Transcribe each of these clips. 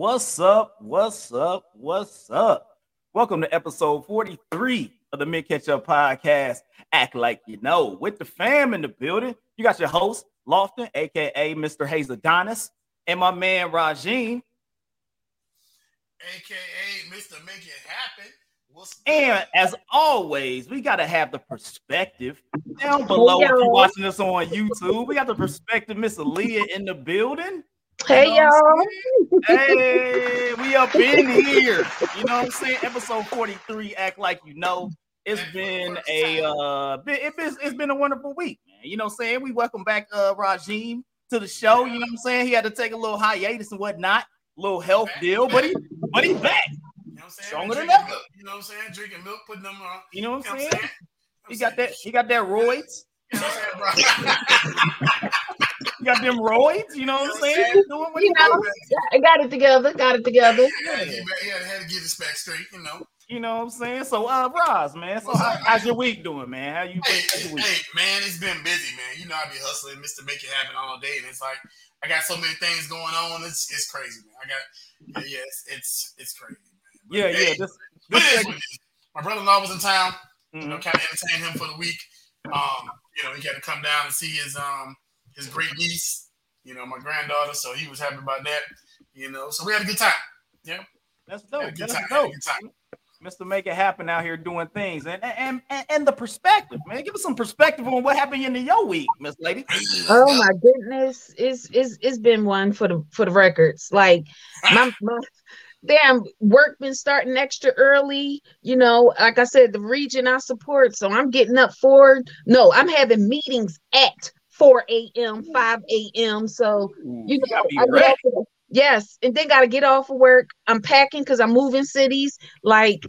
What's up? What's up? What's up? Welcome to episode 43 of the Mint Catch Up Podcast. Act like you know, with the fam in the building. You got your host, Lofton, aka Mr. Hayes Adonis, and my man Rajin. aka Mr. Make It Happen. What's And as always, we got to have the perspective down below. If you're watching us on YouTube, we got the perspective, Miss Aaliyah in the building. Hey you know y'all. Hey, we up in here. You know what I'm saying? Episode 43, act like you know. It's been a uh it been, it's been a wonderful week, man. You know what I'm saying? We welcome back uh Rajim to the show. You know what I'm saying? He had to take a little hiatus and whatnot, little health deal, but he but he back. You know what I'm saying? Stronger than Drinking ever. milk, You know what I'm saying? Drinking milk, putting them on. You know what I'm know what saying? I'm saying? He got that. He got that roids. You know what I'm saying, bro? He got them roids. You know what I'm saying? Doing what You know, doing. I got it together. Got it together. Yeah, he, he had, had to get this back straight, you know. You know what I'm saying? So, uh, Roz, man. So, What's how, up, man? how's your week doing, man? How you Hey, think? hey, hey, man, it's been busy, man. You know I be hustling, Mr. Make It Happen all day, and it's like I got so many things going on. It's it's crazy, man. I got yeah, yeah it's it's, it's crazy, man. But, Yeah, hey, yeah. This, this it is segment- what. My brother-in-law was in town. you know, Mhm. kind of entertain him for the week. Um, you know, he got to come down and see his um his great niece, you know, my granddaughter. So he was happy about that. You know, so we had a good time. Yeah. That's Had a dope. good That's time. Had a dope. good time. Mr. Make It Happen out here doing things, and and and, and the perspective, man. Give us some perspective on what happened in your week, Miss Lady. Oh my goodness. It's it's it's been one for the for the records. Like my, my damn work been starting extra early. You know, like I said, the region I support. So I'm getting up for no, I'm having meetings at 4 a.m., 5 a.m. So you know, gotta be ready. yes, and then gotta get off of work. I'm packing because I'm moving cities. Like,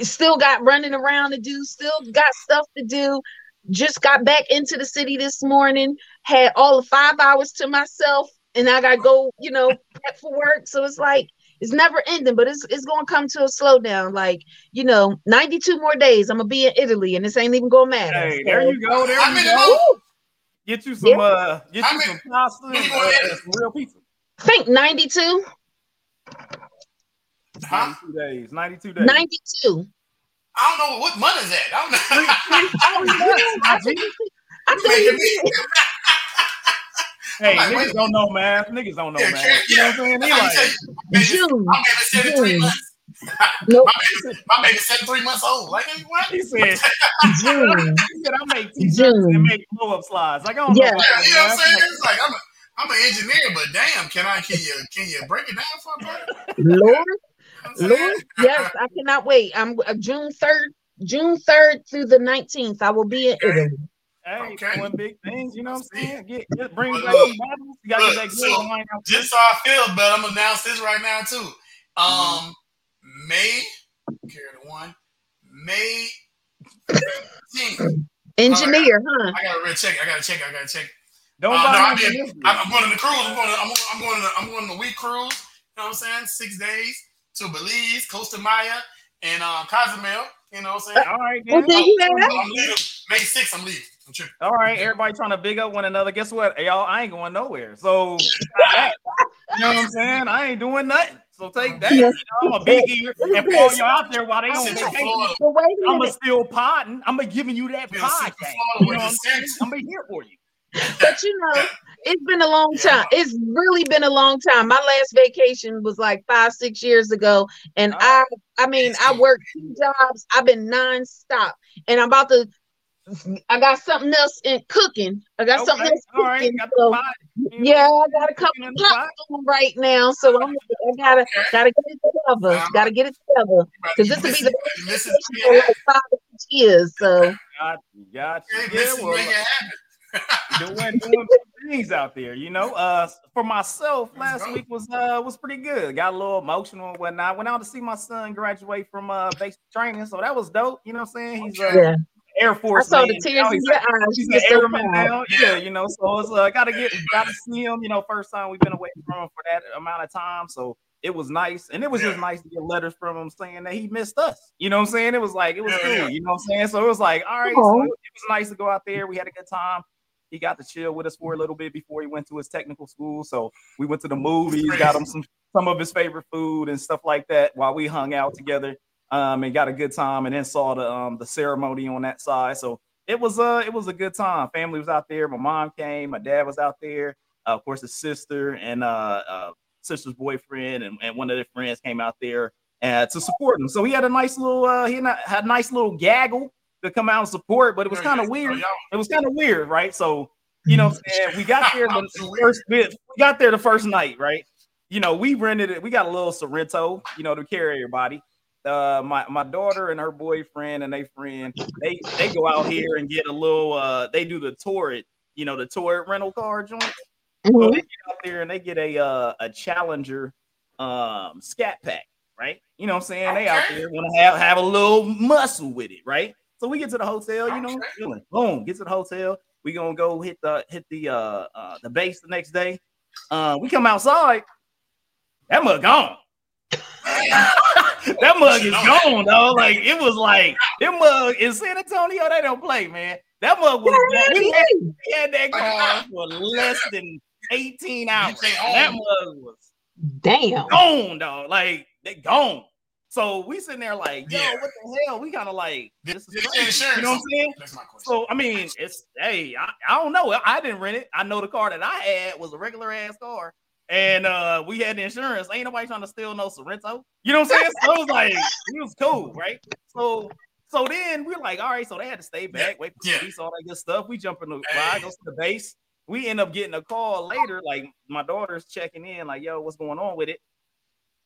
still got running around to do. Still got stuff to do. Just got back into the city this morning. Had all of five hours to myself, and I gotta go. You know, prep for work. So it's like it's never ending, but it's it's gonna come to a slowdown. Like you know, 92 more days. I'm gonna be in Italy, and this ain't even gonna matter. Hey, So- there you go. There How you many go. More? Woo! Get you some Yeah. uh, get you many- some pasta and, uh, and some real pizza. I think 92. Huh? 92 days. 92 days. 92. I don't know what month is that. I don't know. I think You making me- Hey, like, niggas wait. don't know, man. Niggas don't know, Yeah, man. yeah, You know what I'm saying? They I'm like, baby- June. I'm baby seven three months. Nope. My baby, my baby seven three months old. Like what? he said, June. he said, I make t-shirts June. and make blow up slides. Like, I don't Yeah. know. Yeah, you know what I'm saying? It's like I'm a, I'm an engineer, but damn, can I can you can you break it down for me? Lord, You know I'm? Lord, yes, I cannot wait. I'm uh, June 3rd, June 3rd through the 19th. I will be in Italy. Hey, Okay. doing big things, you know what I'm saying? Get, get bring back look, some battles. You gotta look, get that so- wine out. Just so I feel, but I'm gonna announce this right now too. Um, May carry the one. May 15th. Engineer, huh? I gotta really check. I gotta check. I gotta check. Don't Uh, buy no, I did, I'm I'm going on the cruise. I'm going. To, I'm, I'm going. To, I'm going on the week cruise. You know what I'm saying? Six days to Belize, Costa Maya, and uh, Cozumel. You know what I'm saying? All right, Well, then. then you have I'm leaving May 6th. I'm leaving. I'm tripping. All right, everybody trying to big up one another. Guess what? Y'all, I ain't going nowhere. So, you know what I'm saying? I ain't doing nothing. So take that. You know, I'm gonna be here and for all y'all out there while they on Central vacation. Florida. But wait a I'm minute. still podding. I'm gonna giving you that Yeah, Central podcast. You know what I'm the saying? sex. I'm gonna be here for you. But you know, it's been a long Yeah. time. It's really been a long time. My last vacation was like five, six years ago. And Oh. I I mean, I worked two jobs. I've been nonstop. And I'm about to I got something else in cooking. I got something else all right. cooking. Got so- the pot. you know, Yeah, I got a couple of the pot. pots on right now, so I'm I gotta Okay. gotta get it together. Uh-huh. Gotta get it together because this will be the You listen best to vacation me. for like five or six years. So Got you, got you. Hey, Yeah, listen, well, make doing, doing things out there, you know. Uh, for myself, Let's last go. week was uh was pretty good. Got a little emotional and whatnot. Went out to see my son graduate from uh basic training, so that was dope. You know what I'm saying? He's uh, yeah, Air Force. I Force. saw man the tears now. in He's your eyes. He's You're an airman proud. now. Yeah, you know, so it's uh gotta get gotta see him, you know, first time we've been away from him for that amount of time. So it was nice, and it was just nice to get letters from him saying that he missed us. You know what I'm saying? It was like it was cool, yeah. you know what I'm saying? So it was like, all right, so it, it was nice to go out there. We had a good time. He got to chill with us for a little bit before he went to his technical school. So we went to the movies, got him some some of his favorite food and stuff like that while we hung out together um, and got a good time and then saw the um, the ceremony on that side. So it was uh it was a good time. Family was out there. My mom came. My dad was out there. Uh, of course, his sister and uh, uh, sister's boyfriend and, and one of their friends came out there uh, to support him. So he had a nice little uh, he had a nice little gaggle to come out and support, but it was kind of weird. It was kind of weird, right? So you know, we got there the first bit. we got there the first night, right? You know, we rented it. We got a little Sorento, you know, to carry everybody uh, my my daughter and her boyfriend and they friend they they go out here and get a little uh they do the Turo, you know, the Turo rental car joint. Mm-hmm. So they get out there and they get a uh, a Challenger um scat pack, right? You know what I'm saying? Okay. They out there want to have have a little muscle with it, right? So we get to the hotel, you know, okay. feeling boom, get to the hotel. We gonna go hit the hit the uh, uh the base the next day. Uh, we come outside, that mug gone. that mug is gone, though. Like it was like that mug in San Antonio, they don't play, man. That mug was we had, we had that car for less than 18 hours. That mug was damn gone, dog. Like they gone. So we sitting there like, yo, yeah. what the hell? We kind of like this is crazy. You know what I'm saying? So I mean, it's hey, I, I don't know. I didn't rent it. I know the car that I had was a regular ass car and uh we had the insurance. Ain't nobody trying to steal no Sorento. You know what I'm saying? So it was like it was cool, right? So so then we're like, all right, so they had to stay back, wait for yeah. police, all that good stuff. We jump in the ride, goes to the base. We end up getting a call later, like my daughter's checking in, like, yo, what's going on with it?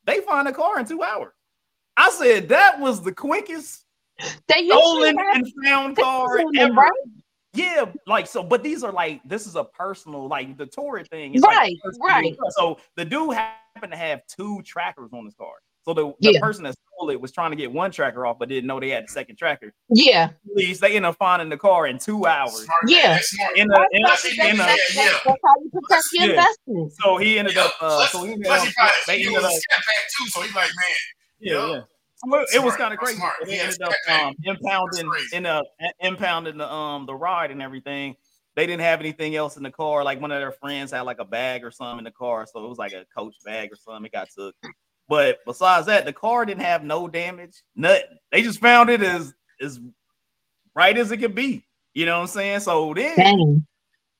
They find a car in two hours. I said that was the quickest they stolen and found car ever. Right? Yeah, like so, but these are like this is a personal, like the Turo thing. Is right, like right. So the dude happened to have two trackers on his car. So the, the yeah. person that stole it was trying to get one tracker off, but didn't know they had the second tracker. Yeah. Police, they end up finding the car in two hours. Smart, yeah. In a, in a, in a, yeah, yeah. That's how you protect your investment. So he ended up. Uh, plus, so he ended up. They ended up. Too, so he's like, man. Yeah, yeah it was kind of crazy. They ended up um, impounding in a impounding the um the ride and everything. They didn't have anything else in the car. Like one of their friends had like a bag or something in the car, so it was like a coach bag or something. It got took. But besides that, the car didn't have no damage, nothing. They just found it as as right as it could be. You know what I'm saying? So then, Dang.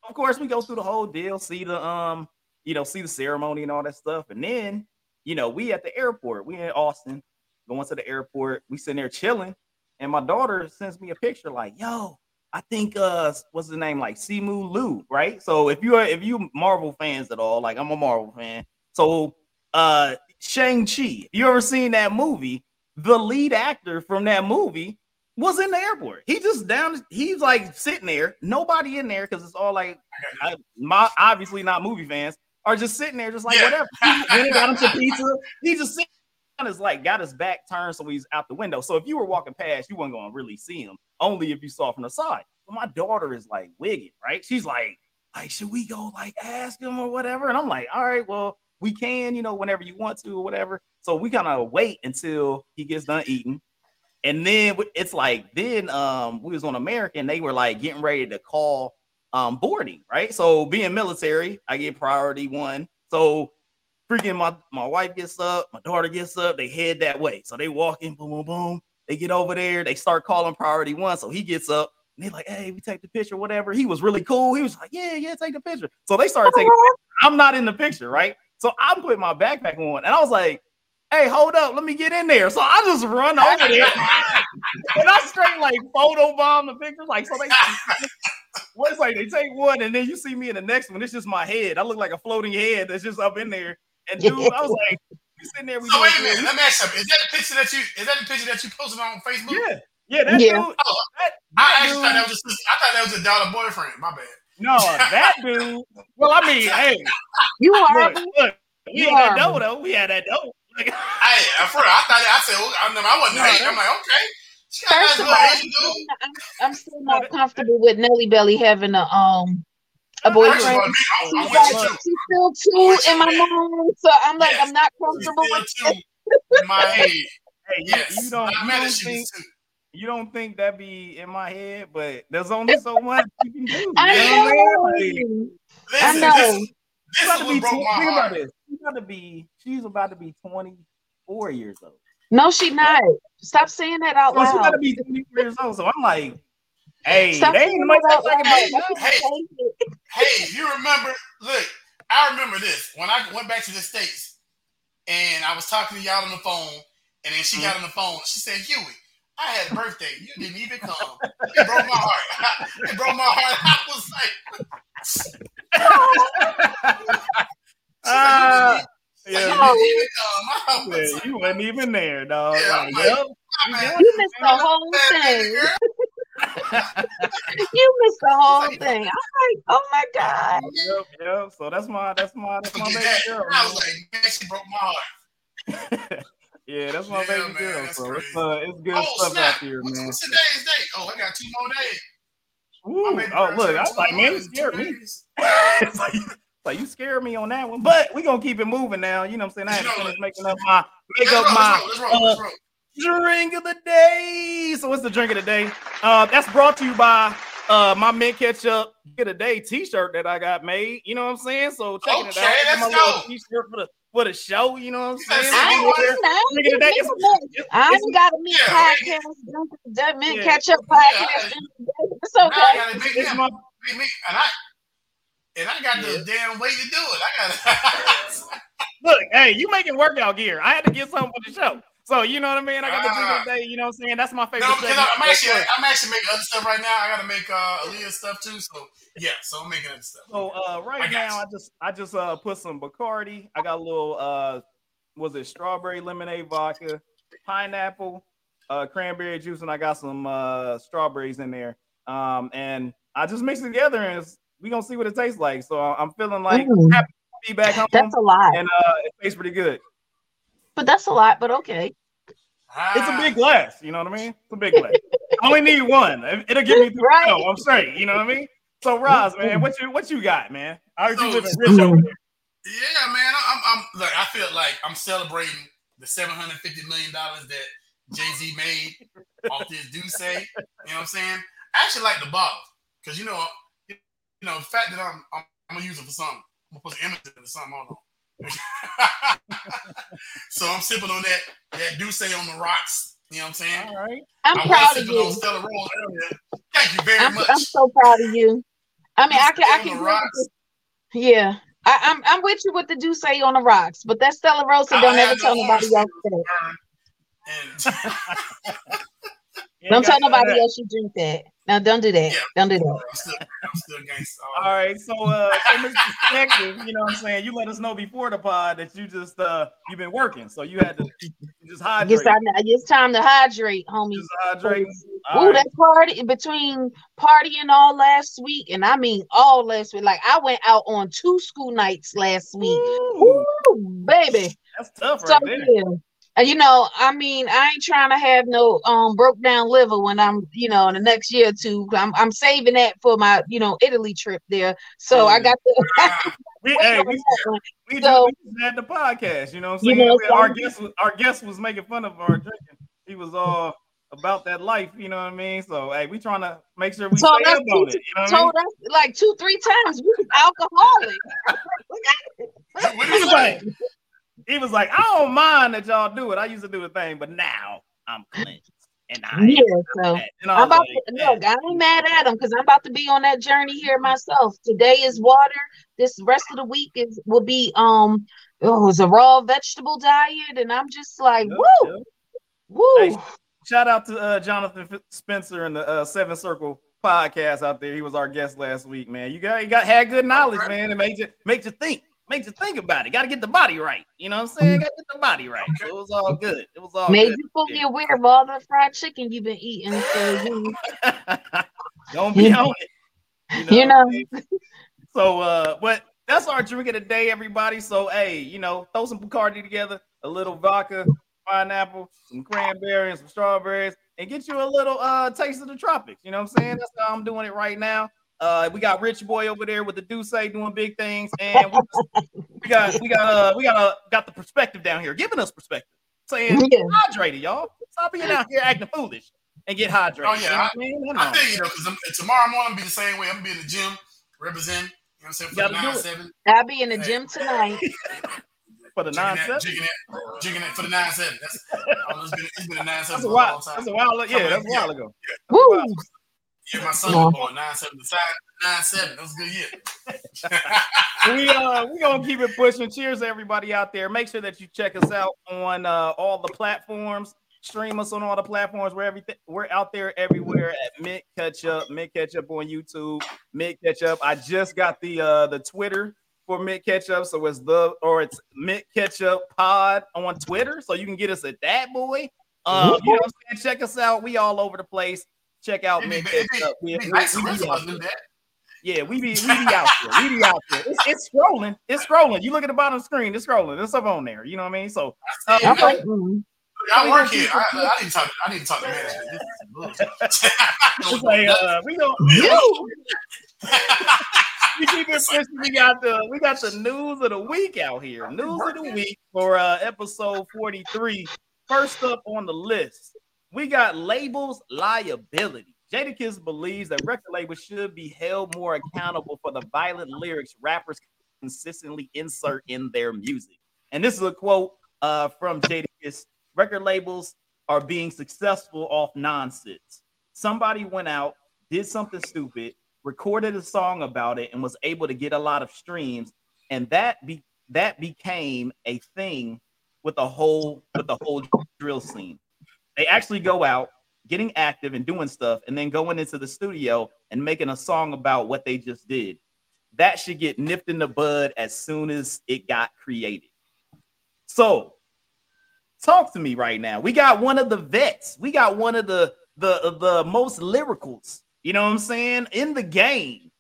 of course, we go through the whole deal, see the um, you know, see the ceremony and all that stuff, and then you know, we at the airport, we in Austin going to the airport. We sitting there chilling, and my daughter sends me a picture like, "Yo, I think uh, what's the name like Simu Liu, right? So if you are if you Marvel fans at all, like I'm a Marvel fan, so uh, Shang Chi, you ever seen that movie? The lead actor from that movie was in the airport. He just down. He's like sitting there, nobody in there because it's all like, I, my obviously not movie fans are just sitting there, just like yeah. whatever. He got him some pizza. He just sitting is like got his back turned so he's out the window. So if you were walking past, you weren't gonna really see him, only if you saw from the side. But my daughter is like wigging, right? She's like, like, should we go like ask him or whatever? And I'm like, all right, well, we can, you know, whenever you want to or whatever. So we kind of wait until he gets done eating. And then it's like, then um, we was on American, they were like getting ready to call um boarding, right? So being military, I get priority one. So freaking my, my wife gets up, my daughter gets up, they head that way. So they walk in, boom, boom, boom. They get over there, they start calling priority one. So he gets up and they're like, hey, we take the picture, whatever. He was really cool. He was like, yeah, yeah, take the picture. So they started taking I'm not in the picture, right? So I'm putting my backpack on and I was like, hey, hold up, let me get in there. So I just run over there and I straight like photo bomb the picture. Like, so they what's like they take one and then you see me in the next one. It's just my head. I look like a floating head that's just up in there. And dude, I was like, we sitting there. We so wait a minute. Let me ask you Is that the picture that you? Is that the picture that you posted on Facebook? Yeah. Yeah. That yeah. dude. Oh, that, I actually dude, thought that was. Just, I thought that was a daughter boyfriend. My bad. No, that dude. Well, I mean, hey, you are. Look, look, we had that dough though. We had that dough. Like, hey, for I thought I said well, I, I wasn't no, hating. I'm like, okay. First of all, I'm, I'm still not comfortable with Nelly Belly having a um a boyfriend. She's, like, she's still two in my mind, so I'm like, yes. I'm not comfortable with it. In my head. Hey, yes. you don't, you don't think you don't think that be in my head, but there's only so much you can do. I know. Like, listen, I know. This, this is what broke my heart. You about to be she's about to be 24 years old. No, she not. Stop saying that out loud. She's about to be 24 years old. So I'm like, hey, Stop they ain't might that out like hey, hey. you say. Hey, you remember? Look, I remember this when I went back to the states, and I was talking to y'all on the phone, and then she got on the phone. She said, "Huey, I had a birthday. You didn't even come. It broke my heart. it broke my heart. I was like, Ah, you didn't yeah, even come. Yeah, like, you wasn't even there, dog. Yeah, Like, like, yep, you man, got You it, missed the whole thing. You missed the whole thing. I'm like, oh my god. Yep, yep. So that's my that's my that's my baby at that. girl. I was like, man, she broke my heart. yeah, that's my Yeah, baby man, girl. that's So it's uh it's good Oh stuff snap! out here, What's, man. what's today's date? Oh, I got two more days. Ooh, oh look, I was like, man, you scared me. it's like, like you scared me on that one, but we gonna keep it moving now. You know what I'm saying? I had to finish making up my make up my drink of the day. So what's the drink of the day? Uh, that's brought to you by uh my mint ketchup get a day t-shirt that I got made. You know what I'm saying? So checking it Okay, out. let's my little go. t-shirt for the for the show. You know what I'm saying? I Hey, ain't, what? I Drink day. I it's- got a meat Yeah, right. podcast. drink That meant Yeah. catch up Yeah, podcast. It's Now I okay. gotta beat It's my And I and I got the damn way to do it. I got Look, hey, you making workout gear. I had to get something for the show. So you know what I mean? I got the drink of the day, you know what I'm saying? That's my favorite No, because segment. I'm actually I'm actually making other stuff right now. I gotta make uh Aaliyah stuff too. So yeah, so I'm making other stuff. So uh, right got now, you. I just I just uh put some Bacardi. I got a little uh, was it strawberry lemonade vodka, pineapple, uh, cranberry juice, and I got some uh strawberries in there. Um, and I just mix it together, and it's, we gonna see what it tastes like. So I'm feeling like Mm. happy to be back home, That's a lot. and uh, it tastes pretty good. But that's a lot, but okay. It's a Ah, big glass, you know what I mean? It's a big glass. I only need one. It- It'll get me through Right. the show. I'm straight. You know what I mean? So, Roz, man, what you what you got, man? I heard you So- live in rich over there. Yeah, man. I'm, I'm look. I feel like I'm celebrating the 750 million dollars that Jay Z made off this D'USSÉ. You know what I'm saying? I actually like the bottle because you know, you know, the fact that I'm, I'm I'm gonna use it for something. I'm gonna put an image in it or something. Hold on. so I'm sipping on that that D'USSÉ on the rocks. You know what I'm saying? All right. I'm I proud of you. Stella Roll. Thank you very I'm, much. I'm so proud of you. I mean, I can, I can. the agree with rocks. Yeah, I, I'm, I'm with you with the D'USSÉ on the rocks, but that Stella Rosa I don't ever no tell nobody orange else that. And You Don't tell got none of nobody that. else you drink that. Now, don't do that. Yeah. Don't do that. I'm still, I'm still gangster. All right, so uh, so Mr. Detective, you know what I'm saying? You let us know before the pod that you just uh you've been working, so you had to just I hydrate. guess I, it's time to hydrate, homie. Just hydrate. Ooh, All right. that party between partying all last week, and I mean all last week. Like I went out on two school nights last week. Ooh, Ooh, baby. that's tough So right there. yeah. You know, I mean, I ain't trying to have no um broke down liver when I'm, you know, in the next year or two. I'm I'm saving that for my, you know, Italy trip there. So I got the We, hey, we, we, So- just, we just had the podcast, you know what I'm You know, so- our guest was our guest was making fun of our drinking. He was all about that life, you know what I mean? So hey, we trying to make sure we So stay on it. You know what I mean? told us like two, three times we was alcoholic. what is was like, he was like, I don't mind that y'all do it. I used to do a thing, but now I'm cleansed. And I yeah, so and I I'm was about like, to man, look. I ain't mad at him because I'm about to be on that journey here myself. Today is water. This rest of the week is will be um oh it's a raw vegetable diet, and I'm just like yeah, woo yeah. woo. Hey, Shout out to uh, Jonathan F- Spencer and the uh, Seven Circle podcast out there. He was our guest last week, man. You got you got had good knowledge, man. It made you make you think, make you think about it. Got to get the body right. You know what I'm saying? Got to get the body right. So it was all good. It was all Made good. you fully aware of all the fried chicken you've been eating. So you, Don't be on it. You know. what I mean? So, uh, but that's our drink of the day, everybody. So, hey, you know, throw some Bacardi together, a little vodka, pineapple, some cranberry, and some strawberries, and get you a little uh taste of the tropics. You know what I'm saying? That's how I'm doing it right now. Uh, we got Rich Boy over there with the D'USSÉ doing big things, and we, we got we got uh we got uh got the perspective down here, giving us perspective, saying yeah. hydrated, y'all. Stop being out here acting foolish and get hydrated. Oh, yeah, You know what I mean? Come I on. feel you know, because tomorrow morning I'm gonna be the same way. I'm gonna be in the gym, represent. You know what I'm saying? For the nine seven. I'll be in the gym tonight. for the nine Jigging seven. that, jigging that, jigging that for the nine seven. That's oh, it's been, it's been a nine seven That's for a a while. long time. That's a while. Yeah, that's a while ago. Woo! Yeah, my son Yeah. was born nine seven. The side nine seven. That was a good year. we uh we gonna keep it pushing. Cheers to everybody out there. Make sure that you check us out on uh all the platforms. Stream us on all the platforms. We're everything. We're out there everywhere at Mint Catch Up. Mint Catch Up on YouTube. Mint Catch Up. I just got the uh the Twitter for Mint Catch Up, so it's the or it's Mint Catch Up Pod on Twitter, so you can get us at that boy. Um, you know what I'm saying? Check us out. We all over the place. Check out It'd Mint it'd Catch be, Up. We, we- nice we if be out Riff do that. yeah, we be we be out there. We be out there. It's, it's scrolling. It's scrolling. You look at the bottom of the screen. It's scrolling. There's stuff on there. You know what I mean? So uh, Yeah, Okay. Mhm. I work here. I, I need to talk. I need to talk to management. This is bullshit. it's like, uh, we go. You. We keep it pushing. We got the we got the news of the week out here. News of the week for uh, episode 43. First up on the list, we got labels liability. Jadakiss believes that record labels should be held more accountable for the violent lyrics rappers consistently insert in their music. And this is a quote uh, from Jadakiss. Record labels are being successful off nonsense. Somebody went out, did something stupid, recorded a song about it, and was able to get a lot of streams, and that be that became a thing with the whole with the whole drill scene. They actually go out, getting active and doing stuff, and then going into the studio and making a song about what they just did. That should get nipped in the bud as soon as it got created. So, talk to me right now. We got one of the vets. We got one of the the the most lyricals. You know what I'm saying in the game,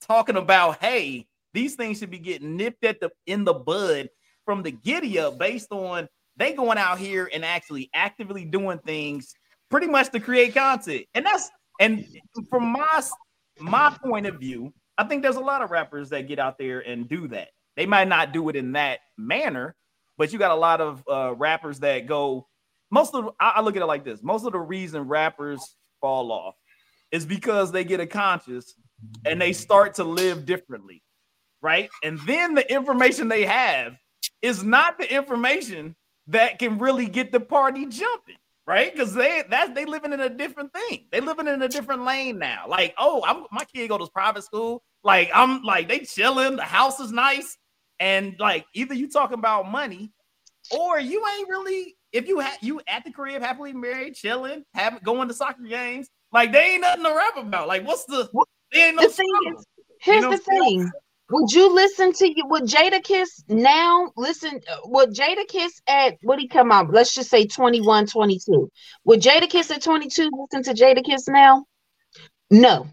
talking about hey, these things should be getting nipped at the in the bud from the giddy up based on they going out here and actually actively doing things pretty much to create content. And that's and from my my point of view, I think there's a lot of rappers that get out there and do that. They might not do it in that manner, but you got a lot of uh, rappers that go. Most of I, I look at it like this: most of the reason rappers fall off is because they get a conscious and they start to live differently, right? And then the information they have is not the information that can really get the party jumping, right? Because they that's they living in a different thing. They living in a different lane now. Like, oh, I'm, my kid go to private school. Like, I'm like they chilling. The house is nice, and like either you talking about money, or you ain't really. If you had you at the crib, happily married, chilling, having going to soccer games, like they ain't nothing to rap about. Like, what's the? They ain't no The thing is, here's know the what thing. Would you listen to you? Would Jadakiss now listen? Would Jadakiss at what he come out? Let's just say 21, 22. Would Jadakiss at 22 listen to Jadakiss now? No.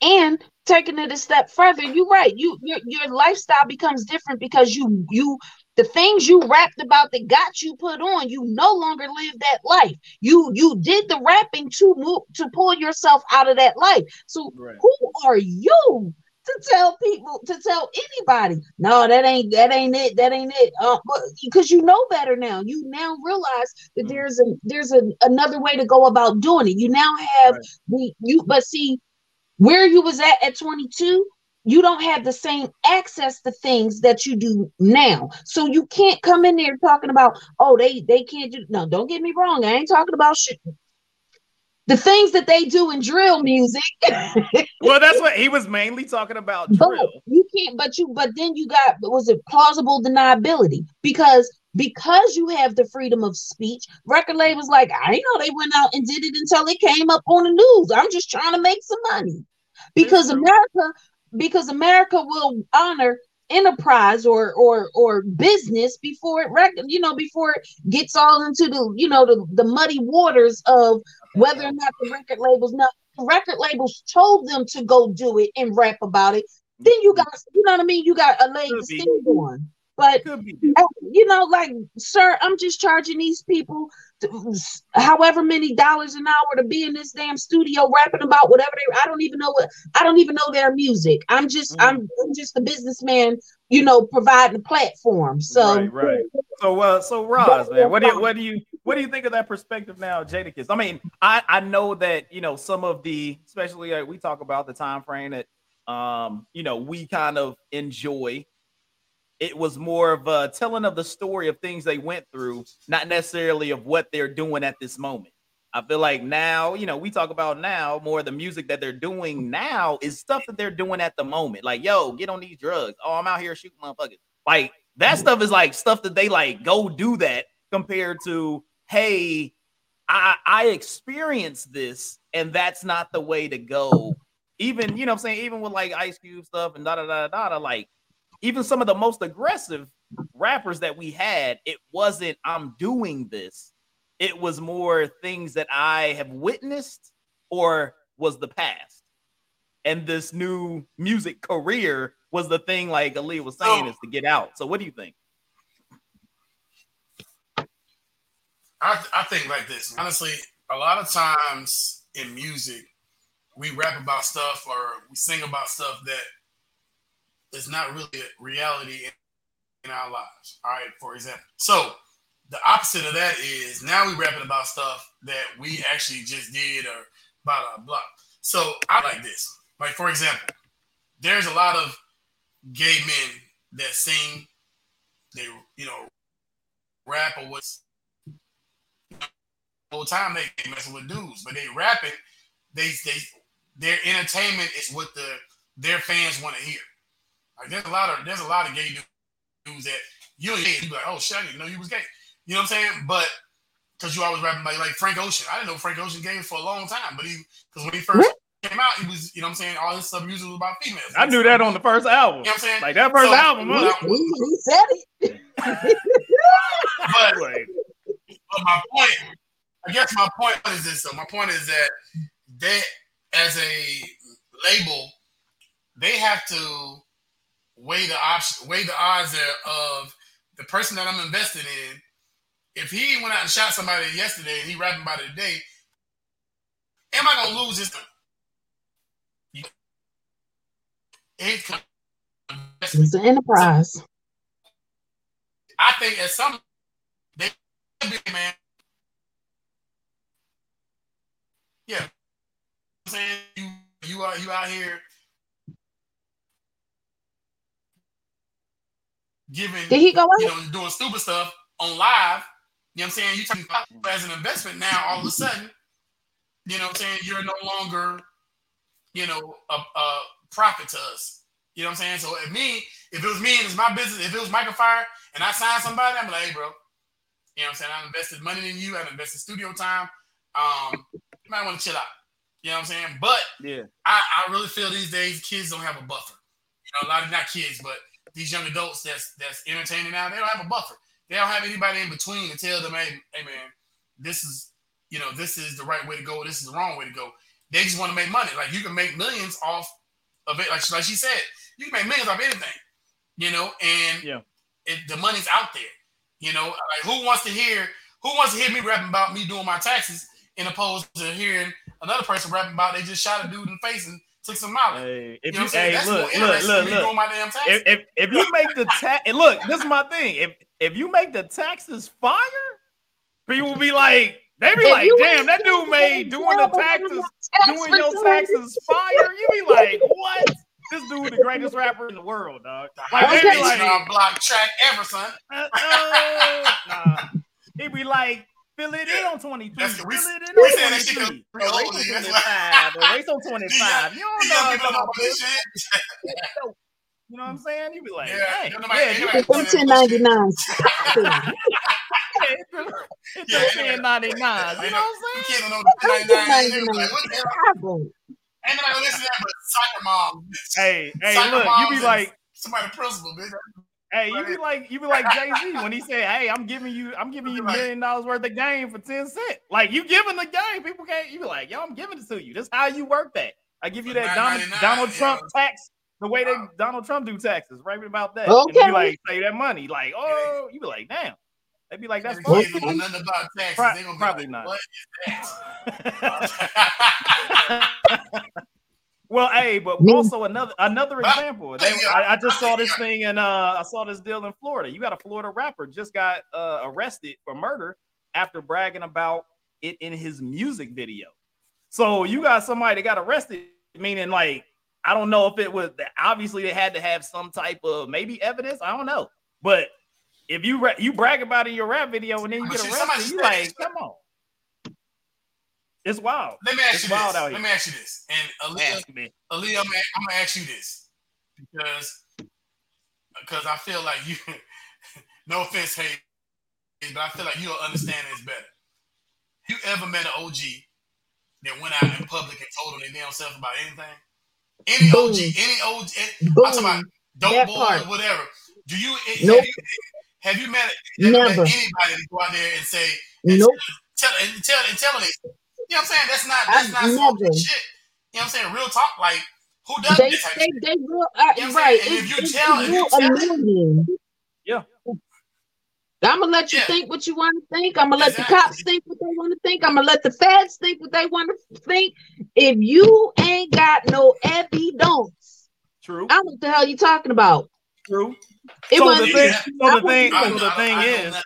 And taking it a step further, you're right. You your your lifestyle becomes different because you you the things you rapped about that got you put on, you no longer live that life. You you did the rapping to move to pull yourself out of that life. So Right. who are you to tell people to tell anybody? No, that ain't that ain't it. That ain't it. Uh, because you know better now. You now realize that Mhm. there's a there's a, another way to go about doing it. You now have Right. the you but see where you was at at 22 you don't have the same access to things that you do now so you can't come in there talking about oh they they can't do no don't get me wrong i ain't talking about shit the things that they do in drill music. Well, that's what he was mainly talking about. but you can't but you but then you got was it plausible deniability? Because because you have the freedom of speech record labels like i know they went out and did it until it came up on the news. I'm just trying to make some money. Because america because america will honor enterprise or or or business before it rec- you know before it gets all into the you know the, the muddy waters of whether or not the record labels not the record labels told them to go do it and rap about it then you got you know what i mean? You got a leg to stand on but uh, you know, like, sir, I'm just charging these people to, however many dollars an hour to be in this damn studio rapping about whatever they. I don't even know what. I don't even know their music. I'm just, Mhm. I'm, I'm just a businessman, you know, providing a platform. So, Right, right. So, uh, so Roz, man, what do you, what do you, what do you think of that perspective now, Jadakiss? I mean, I, I know that you know some of the, especially like we talk about the time frame that, um, you know, we kind of enjoy. It was more of a telling of the story of things they went through, not necessarily of what they're doing at this moment. I feel like now, you know, we talk about now more the music that they're doing now is stuff that they're doing at the moment. Like, yo, get on these drugs. Oh, I'm out here shooting motherfuckers. Like that stuff is like stuff that they like go do that compared to, hey, I I experienced this and that's not the way to go. Even, you know I'm saying, even with like Ice Cube stuff and da da da da da, like even some of the most aggressive rappers that we had, it wasn't I'm doing this. It was more things that I have witnessed or was the past. And this new music career was the thing, like Ali was saying, oh. is to get out. So, what do you think? I, I think like this. Honestly, a lot of times in music, we rap about stuff or we sing about stuff that is not really a reality in our lives. All right, for example. So the opposite of that is now we rapping about stuff that we actually just did or blah blah blah. So I like this. Like for example, there's a lot of gay men that sing, they you know, rap or what's whole time they messing with dudes, but they rapping, they they their entertainment is what the their fans want to hear. Like there's a lot of there's a lot of gay dudes that you don't hear, you be like, oh shit, I didn't know you was gay. You know what I'm saying? But because you always rapping about like Frank Ocean. I didn't know Frank Ocean gay for a long time, but he because when he first came out, he was, you know what I'm saying, all his stuff music was about females. I knew that on the first album. You know what I'm saying? Like that first so, album. Huh? He, said it. but, but my point, I guess my point is this though. My point is that they as a label, they have to weigh the option, weigh the odds there of the person that I'm invested in. If he went out and shot somebody yesterday and he rapping about it today, am I gonna lose this? It's an enterprise. I think at some they be man. Yeah, I'm saying you you are you out here giving Did he go you know doing stupid stuff on live. You know what I'm saying? You talking about as an investment now, all of a sudden, you know what I'm saying, you're no longer, you know, a, a profit to us. You know what I'm saying? So if me, if it was me and it's my business, if it was Michael Fire and I signed somebody, I'm like, hey, bro, you know what I'm saying? I invested money in you, I invested studio time. Um, you might want to chill out. You know what I'm saying? But yeah, I, I really feel these days kids don't have a buffer. You know, a lot of not kids, but these young adults that's that's entertaining now, they don't have a buffer. They don't have anybody in between to tell them, hey, hey man, this is you know, this is the right way to go, this is the wrong way to go. They just want to make money. Like you can make millions off of it. Like, like she said, you can make millions off anything, you know, and yeah, it, the money's out there. You know, like who wants to hear who wants to hear me rapping about me doing my taxes in opposed to hearing another person rapping about they just shot a dude in the face and took some mileage. Hey, if you, you hey, look, look, look, look. If, if, if you make the tax, look, this is my thing. If if you make the taxes fire, people will be like, they be if like, damn, that dude made doing the taxes, doing your taxes fire. You be like, what? This dude the greatest rapper in the world, dog. Like, they be like, block track ever, son. Uh, uh, nah. He be like, Fill it in on 23. That's Fill it in on 23. Race on 25. race on 25. You don't know about this shit. You know what I'm saying? You be like, yeah, hey, yeah, it's 1099. It's yeah, 1099. You know what I'm saying? You can't know the 1099. Like, what the? Ain't nobody listen to that but soccer mom. Hey, hey, look, you be like somebody principal, bitch. Hey, you be like you be like Jay Z when he said, "Hey, I'm giving you, I'm giving you a million dollars worth of game for ten cent." Like you giving the game, people can't. You be like, "Yo, I'm giving it to you." That's how you work that. I give you that Donald, Donald Trump tax, the way they Donald Trump do taxes, right about that. Okay. And you like say that money, like, oh, you be like, damn. They'd be like, that's fun. Know nothing about taxes. Pro- probably like, not. Well, hey, but also another another example. They, I, I, just saw this thing and uh, I saw this deal in Florida. You got a Florida rapper just got uh, arrested for murder after bragging about it in his music video. So you got somebody that got arrested, meaning like I don't know if it was obviously they had to have some type of maybe evidence. I don't know, but if you ra- you brag about it in your rap video and then you get arrested, you said- like, come on, it's wild. Let me ask It's you this. wild out Let me ask you this. And Aaliyah, Ask me. Aaliyah, I'm, I'm gonna ask you this because because I feel like you. no offense, hey, but I feel like you'll understand this better. You ever met an OG that went out in public and told them their damn self about anything? Any Boom. OG, any OG, eh, I'm talking about dope boy part. or whatever. Do you eh, Nope. have you eh, have you met, have you met anybody that go out there and say and Nope. tell and tell and tell them you know what I'm saying? That's not I- that's not smoking never. shit. You know what I'm saying? Real talk, like who does They this type of they shit? they will uh, You know right. saying? And It's, if you it's tell- if you real tell- annoying. Yeah. I'm gonna let you Yeah. think what you want to think. I'm gonna let Exactly. the cops think what they want to think. I'm gonna let the feds think what they want to think. If you ain't got no evidence, True, I don't know what the hell you talking about. true. It so was the thing, I so the thing, so the thing is,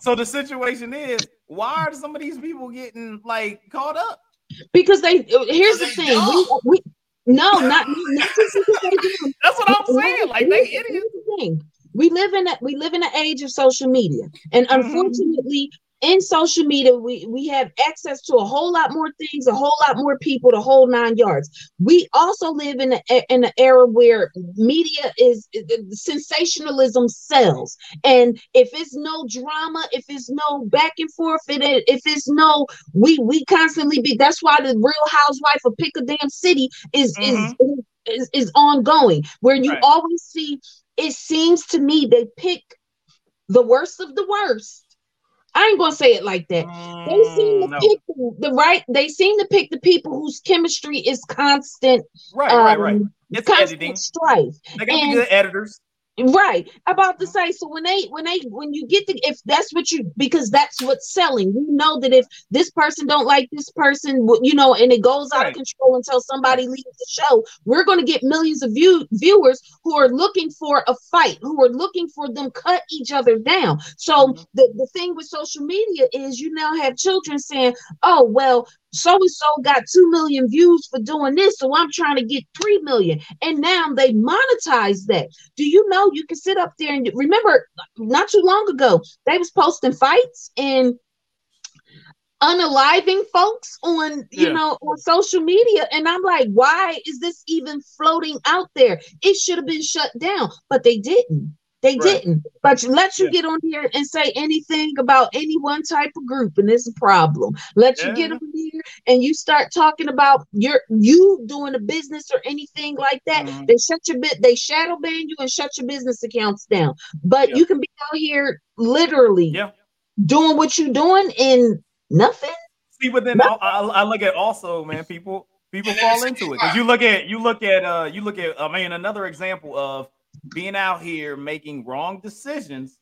so the situation is, why are some of these people getting like caught up? because they. Here's the thing. We, we no, not not just because they do. That's what I'm saying. Like they idiots. the thing. We live in a we live in an age of social media, and Mhm. unfortunately, in social media, we we have access to a whole lot more things, a whole lot more people, the whole nine yards. We also live in a, in an era where media is sensationalism sells, and if it's no drama, if it's no back and forth, it if it's no we we constantly be. That's why the Real Housewife of Pick a Damn City is is mm-hmm. is, is ongoing, where you Right. always see. It seems to me they pick the worst of the worst. I ain't gonna say it like that. They seem to Mm, no. pick the, the right. They seem to pick the people whose chemistry is constant. Right, right, right. um, It's constant editing. strife. They got and- good editors. Right. About to say, so when they when they when you get the if that's what you because that's what's selling. We know that if this person don't like this person, you know, and it goes out Right. of control until somebody leaves the show, we're going to get millions of view viewers who are looking for a fight, who are looking for them cut each other down. So Mhm. the the thing with social media is you now have children saying, "Oh, well, so and so got 2 million views for doing this, so I'm trying to get 3 million. And now they monetize that. Do you know you can sit up there and remember not too long ago they was posting fights and unaliving folks on you Yeah. know on social media and i'm like why is this even floating out there it should have been shut down but they didn't they Right. didn't but let you Yeah. get on here and say anything about any one type of group and it's a problem let you get Yeah. on here and you start talking about your you doing a business or anything like that Mhm. they shut your bit they shadow ban you and shut your business accounts down but Yeah. you can be out here literally Yeah. doing what you're doing and nothing See, but then I, I, I look at also, man, people people And let me fall into it because you look at you look at uh you look at I mean another example of being out here making wrong decisions,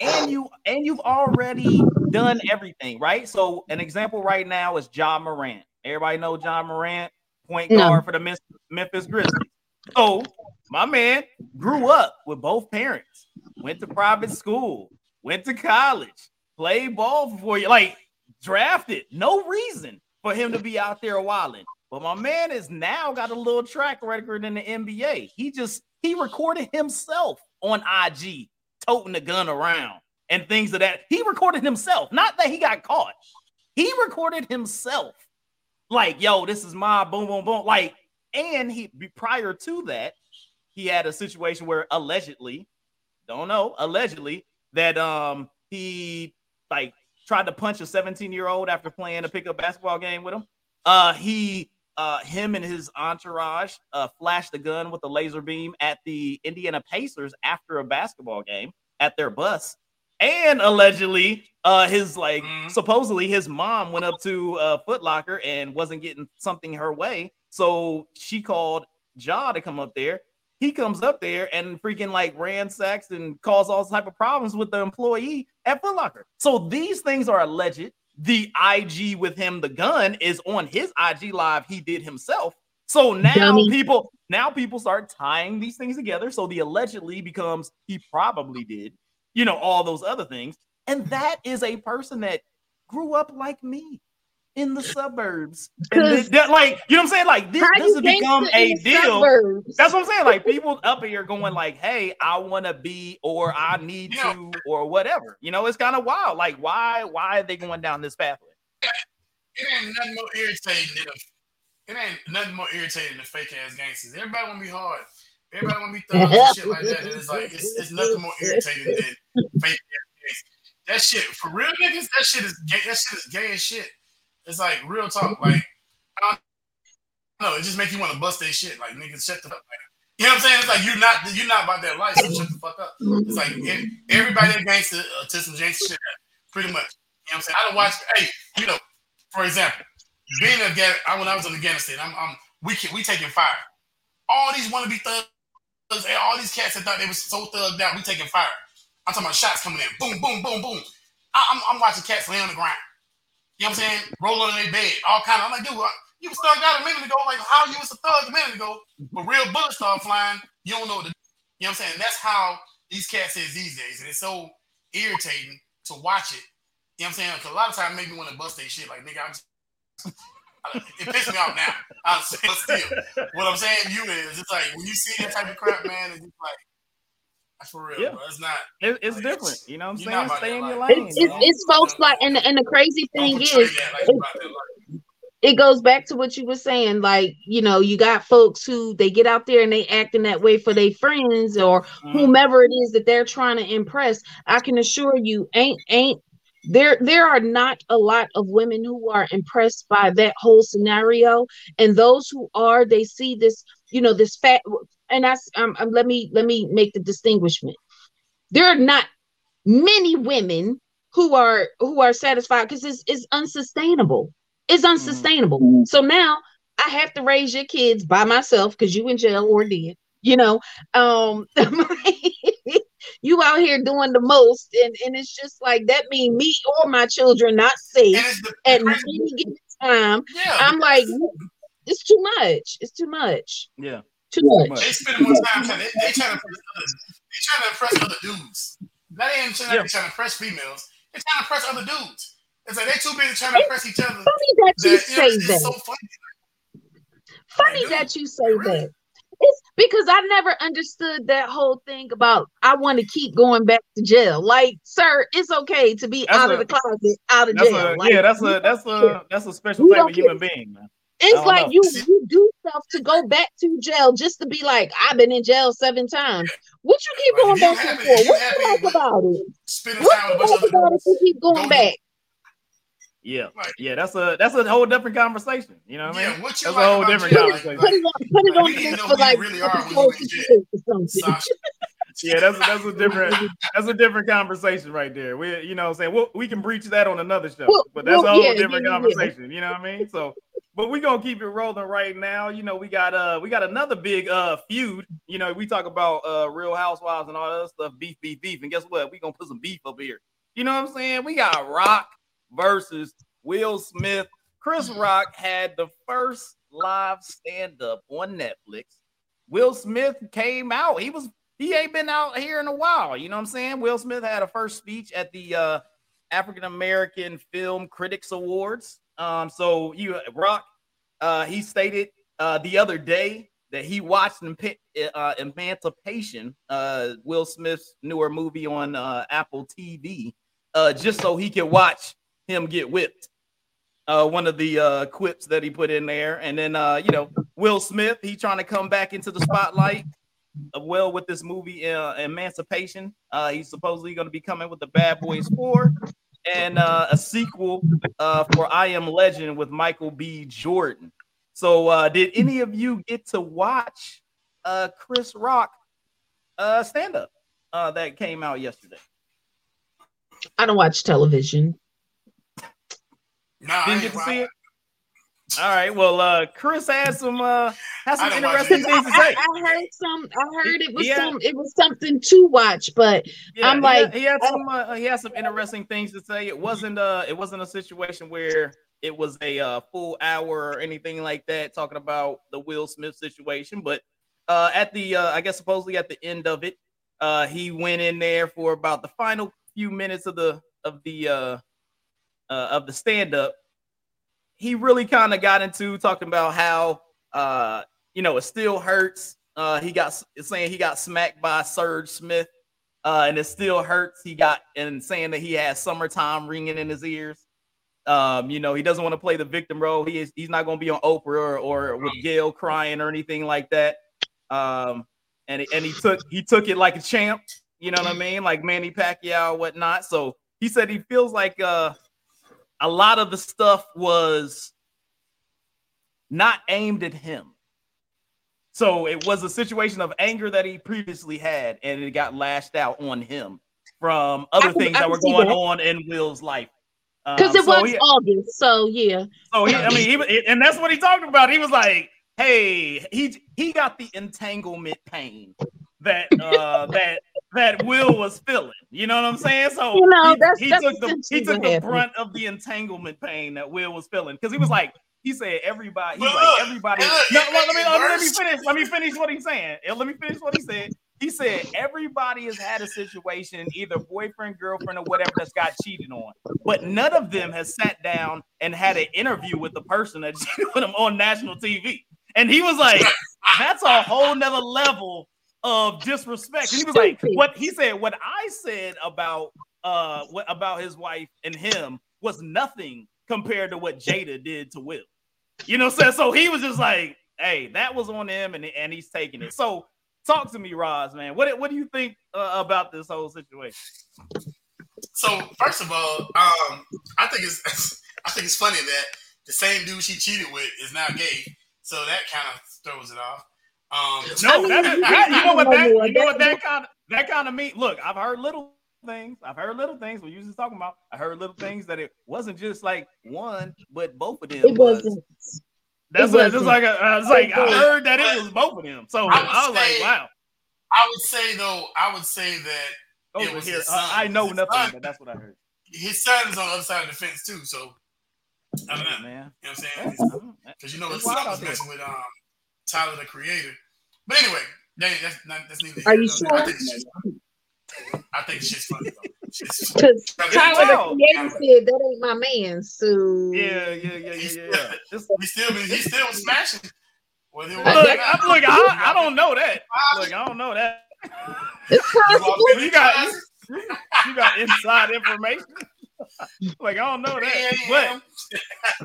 and you and you've already done everything right. So an example right now is Ja Morant. Everybody know Ja Morant, point No. guard for the Memphis- Memphis Grizzlies. So my man grew up with both parents, went to private school, went to college, played ball for you like drafted. No reason for him to be out there wilding. But my man is now got a little track record in the NBA. He just he recorded himself on IG toting the gun around and things of that. He recorded himself, not that he got caught. He recorded himself. Like, yo, this is my boom, boom, boom. Like, and he prior to that, he had a situation where allegedly, don't know, allegedly, that um he like tried to punch a 17 year old after playing a pickup basketball game with him. Uh, he, uh, him and his entourage, uh, flashed a gun with a laser beam at the Indiana Pacers after a basketball game at their bus. And allegedly, uh, his like Mhm. supposedly his mom went up to uh, Foot Locker and wasn't getting something her way, so she called Ja to come up there. He comes up there and freaking like ransacks and cause all type of problems with the employee at Foot Locker. So these things are alleged. The IG with him, the gun is on his IG live. He did himself. So now Dummy. people now people start tying these things together. So the allegedly becomes he probably did, you know, all those other things. And that is a person that grew up like me in the suburbs. This, like, you know what I'm saying? Like, this, this has become a deal. Suburbs? That's what I'm saying. Like, people up here going, like, hey, I want to be, or I need you to, or whatever. You know, it's kind of wild. Like, why, why are they going down this pathway? It ain't nothing more irritating than a, it ain't nothing more irritating than fake ass gangsters. Everybody want to be hard. Everybody want to be thugs and shit like that. And it's like it's, it's nothing more irritating than fake ass gangsters. That shit for real niggas. That shit is gay. That shit is gay as shit. It's like real talk. Like I don't know. It just makes you want to bust their shit. Like niggas, shut the fuck. Like, you know what I'm saying? It's like you're not you're not about that life. So shut the fuck up. It's like everybody that gangster uh, to some gangster shit. Pretty much. You know what I'm saying? I don't watch. Hey, you know, for example, being a I when I was in Afghanistan, I'm, I'm we can, we taking fire. All these wannabe thugs, all these cats that thought they was so thugged out, we taking fire. I'm talking about shots coming in, boom, boom, boom, boom. I, am I'm, I'm watching cats lay on the ground. You know what I'm saying? Rolling in their bed, all kind of. I'm like, dude, uh, you was out a minute ago. Like, how you was a thug a minute ago? But real bullets start flying. You don't know what to do. You know what I'm saying? That's how these cats is these days. And it's so irritating to watch it. You know what I'm saying? Because a lot of times make me want to bust their shit. Like, nigga, I'm just, it pisses me off now. I'm still, what I'm saying to you is, it's like when you see that type of crap, man, it's just like, for real. Yeah. Bro. It's not. It, it's like, different. It's, you know what I'm saying? Stay in your lane. It's, it's, it's folks like, and the, and the crazy thing is, it goes back to what you were saying. Like, you know, you got folks who they get out there and they acting that way for their friends or mm-hmm. whomever it is that they're trying to impress. I can assure you, ain't ain't there there are not a lot of women who are impressed by that whole scenario and those who are they see this you know this fat and that's um, um, let me let me make the distinguishment. There are not many women who are who are satisfied because it's, it's unsustainable. It's mm-hmm. unsustainable. Mm-hmm. So now I have to raise your kids by myself because you in jail or dead. You know, um, you out here doing the most, and, and it's just like that mean me or my children not safe at any given time. Yeah, I'm like, it's too much. It's too much. Yeah. Too much. They spend more time trying. They, they trying to they trying to impress other dudes. That ain't trying, yeah. trying to impress females. They're trying to impress other dudes. It's like they're too busy trying to impress each other. Funny that you that, say you know, that. So funny. funny that you say really? that. It's because I never understood that whole thing about I want to keep going back to jail. Like, sir, it's okay to be that's out a, of the closet, out of jail. A, like, yeah, that's a that's a that's a special type of human being, man. It's like know. you you do stuff to go back to jail just to be like, I've been in jail seven times. What you keep going back to for? What you like about it? What you like about it to keep going back? Yeah, yeah, that's a that's a whole different conversation. You know what I mean? what you that's like a whole different jail? conversation. Put it on, put it on like, for like really are yeah, that's that's a different that's a different conversation right there. We you know what I'm saying we we can breach that on another show, well, but that's well, a whole yeah, different yeah, conversation. Yeah. You know what I mean? So but we're gonna keep it rolling right now. You know, we got uh we got another big uh feud. You know, we talk about uh real housewives and all that stuff, beef, beef, beef. And guess what? we gonna put some beef up here. You know what I'm saying? We got Rock versus Will Smith. Chris Rock had the first live stand-up on Netflix. Will Smith came out. He was he ain't been out here in a while. You know what I'm saying? Will Smith had a first speech at the uh African American Film Critics Awards. Um, so you Rock, uh, he stated uh, the other day that he watched uh, Emancipation, uh, Will Smith's newer movie on uh, Apple TV, uh, just so he could watch him get whipped. Uh, one of the uh, quips that he put in there, and then uh, you know Will Smith, he trying to come back into the spotlight. Uh, well, with this movie uh, Emancipation, uh, he's supposedly going to be coming with the Bad Boys Four, and uh, a sequel uh, for I Am Legend with Michael B. Jordan. So, uh, did any of you get to watch uh, Chris Rock uh, stand up uh, that came out yesterday? I don't watch television. No, didn't get to see it. All right. Well, uh, Chris has some uh has some interesting things to say. I, I, heard some. I heard it was yeah. some. It was something to watch, but yeah, I'm like, he had, he had some. Uh, he had some interesting things to say. It wasn't uh, it wasn't a situation where it was a uh, full hour or anything like that talking about the Will Smith situation, but uh, at the uh, I guess supposedly at the end of it, uh, he went in there for about the final few minutes of the of the uh, uh of the stand up he really kind of got into talking about how uh, you know, it still hurts. Uh, he got saying he got smacked by Suge Smith, uh, and it still hurts. He got and saying that he has summertime ringing in his ears. Um, you know, he doesn't want to play the victim role. He is he's not going to be on Oprah or, or with Gayle crying or anything like that. Um, and and he took he took it like a champ. You know what I mean, like Manny Pacquiao or whatnot. So he said he feels like uh, a lot of the stuff was not aimed at him. So it was a situation of anger that he previously had, and it got lashed out on him from other I- things I that were going that. on in Will's life. Because Um, it so was he- August, so yeah. so he, I mean, he, and that's what he talked about. He was like, "Hey, he he got the entanglement pain that uh that that Will was feeling. You know what I'm saying? So You know, he, that's- he that's took the he took the happened. brunt of the entanglement pain that Will was feeling because he was mm-hmm. like." He said everybody. He's But like everybody. and No, let, me, let me let me worse. finish. Let me finish what he's saying. Let me finish what he said. He said everybody has had a situation, either boyfriend, girlfriend, or whatever, that's got cheated on, but none of them has sat down and had an interview with the person that cheated with them on national TV. And he was like, "That's a whole nother level of disrespect." And he was like, "What he said, what I said about uh what about his wife and him was nothing compared to what Jada did to Will." You know what I'm saying? So he was just like, "Hey, that was on him," and and he's taking it. So talk to me, Roz, man. What what do you think uh, about this whole situation? So first of all, um, I think it's I think it's funny that the same dude she cheated with is now gay. So that kind of throws it off. Um, No, that, mean, that- you know what that you know what that- that kind of that kind of mean. Look, I've heard little things. I've heard little things. We're usually talking about. I heard little things that it wasn't just like one, but both of them. It was. wasn't. That's it what wasn't. like. A, I was like, I heard that it was both of them. So I I was like, wow. I would say though, I would say that Over was here, his uh, son. I know His nothing, son. but that's what I heard. his son is on the other side of the fence too. So I don't know. Yeah, You know man. what I'm saying? Because you know his It's son was messing with um Tyler the Creator. But anyway, that, that's not that's neither. Are you nor there. I sure? think it's just, I think it's just funny though. Because Tyler the Creator said that ain't my man. So Yeah, yeah, yeah, yeah, yeah. yeah. He still he still smashing. Whether it was Look. I, look, I, I don't know that. Look, I don't know that. it's You possible. You got- You got inside information. like I don't know that, but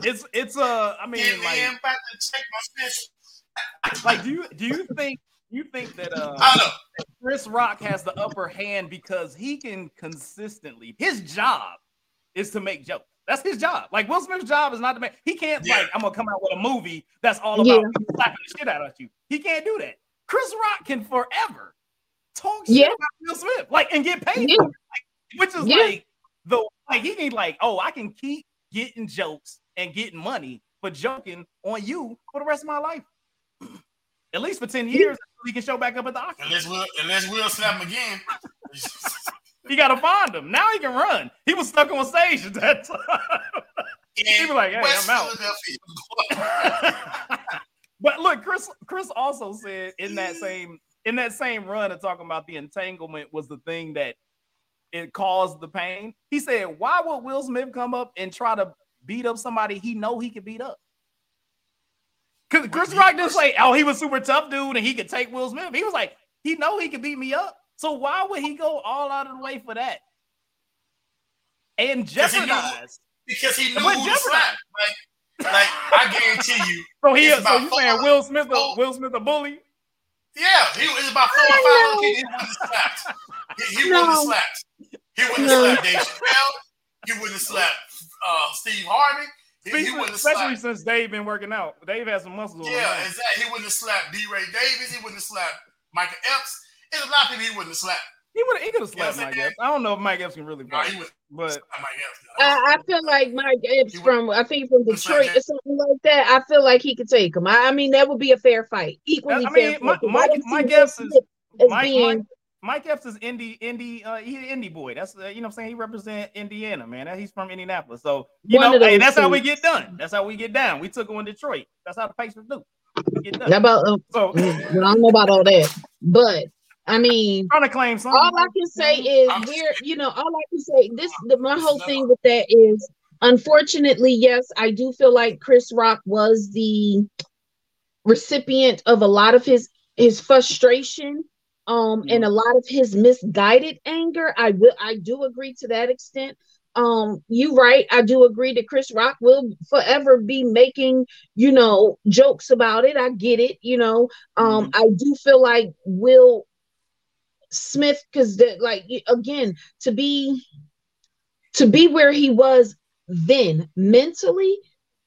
it's it's uh I mean Get me like about to check my fish. like do you do you think you think that uh I don't know. Chris Rock has the upper hand because he can consistently his job is to make jokes. That's his job. Like Will Smith's job is not to make. He can't Yeah. like I'm gonna come out with a movie that's all about Yeah. slapping the shit out of you. He can't do that. Chris Rock can forever talk shit Yeah. about Will Smith, like and get paid, Yeah. for it, like, which is Yeah. like the like he can like oh I can keep getting jokes and getting money for joking on you for the rest of my life. At least for 10 years until he can show back up at the Oscars. Unless Will, unless Will slap him again. You gotta find him. Now he can run. He was stuck on stage at that time. And be like, hey, West I'm out. But look, Chris Chris also said in that mm. same in that same run of talking about the entanglement was the thing that it caused the pain. He said, "Why would Will Smith come up and try to beat up somebody he know he could beat up?" Because Chris Rock didn't say, "Oh, he was super tough dude and he could take Will Smith." He was like, "He know he could beat me up." So why would he go all out of the way for that? And he knew- jeopardize. because he knew who to jeopardize. slap. Like, like I guarantee you, So he, so you saying Will Smith, a, Will Smith a bully? yeah, he was about four or five he wouldn't have slapped. He, he No. wouldn't have slapped. He wouldn't have slapped Dave Chappelle. He wouldn't have slapped uh, Steve Harvey. He, he Especially, wouldn't have especially since Dave been working out. Dave has some muscles. Yeah, now. exactly. He wouldn't have slapped D. Ray Davis. He wouldn't have slapped Michael Epps. There's a lot of people he wouldn't have slapped. he would he could have You know slapped I'm Mike? Epps. I don't know if Mike Epps can really No, fight, he but slap Mike Epps. I, I feel like Mike Epps He would- from I think from Detroit or something like that. I feel like he could take him. I, I mean, that would be a fair fight, equally I mean, fair. Mi- fight, 'cause I Mike- don't see Mike Epps is- Smith as Mike, being Mike Epps is Indy Indy uh he's an indie boy. That's uh, you know what I'm saying. He represent Indiana, man. He's from Indianapolis. So you One know, hey, that's how we get done. That's how we get down. We took him in Detroit. That's how the Pacers do. How about uh, So I don't know about all that, but I mean, trying to claim something. all I can say is we're you know all I can say this the my whole thing with that is unfortunately, yes, I do feel like Chris Rock was the recipient of a lot of his his frustration um and a Mm-hmm. lot of his misguided anger. I will I do agree to that extent. Um, you right. I do agree that Chris Rock will forever be making, you know, jokes about it. I get it, you know. Um, I do feel like Will Smith, because that like again, to be to be where he was then mentally,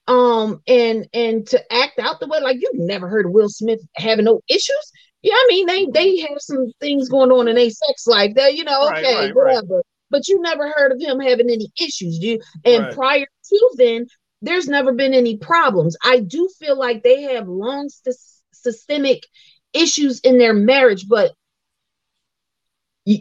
um, and and to act out the way like you've never heard of Will Smith having no issues. Yeah, I mean they they have some things going on in their sex life that you know, Right, okay, right, right. whatever. But you never heard of him having any issues. You and Right. prior to then, there's never been any problems. I do feel like they have long sys- systemic issues in their marriage, but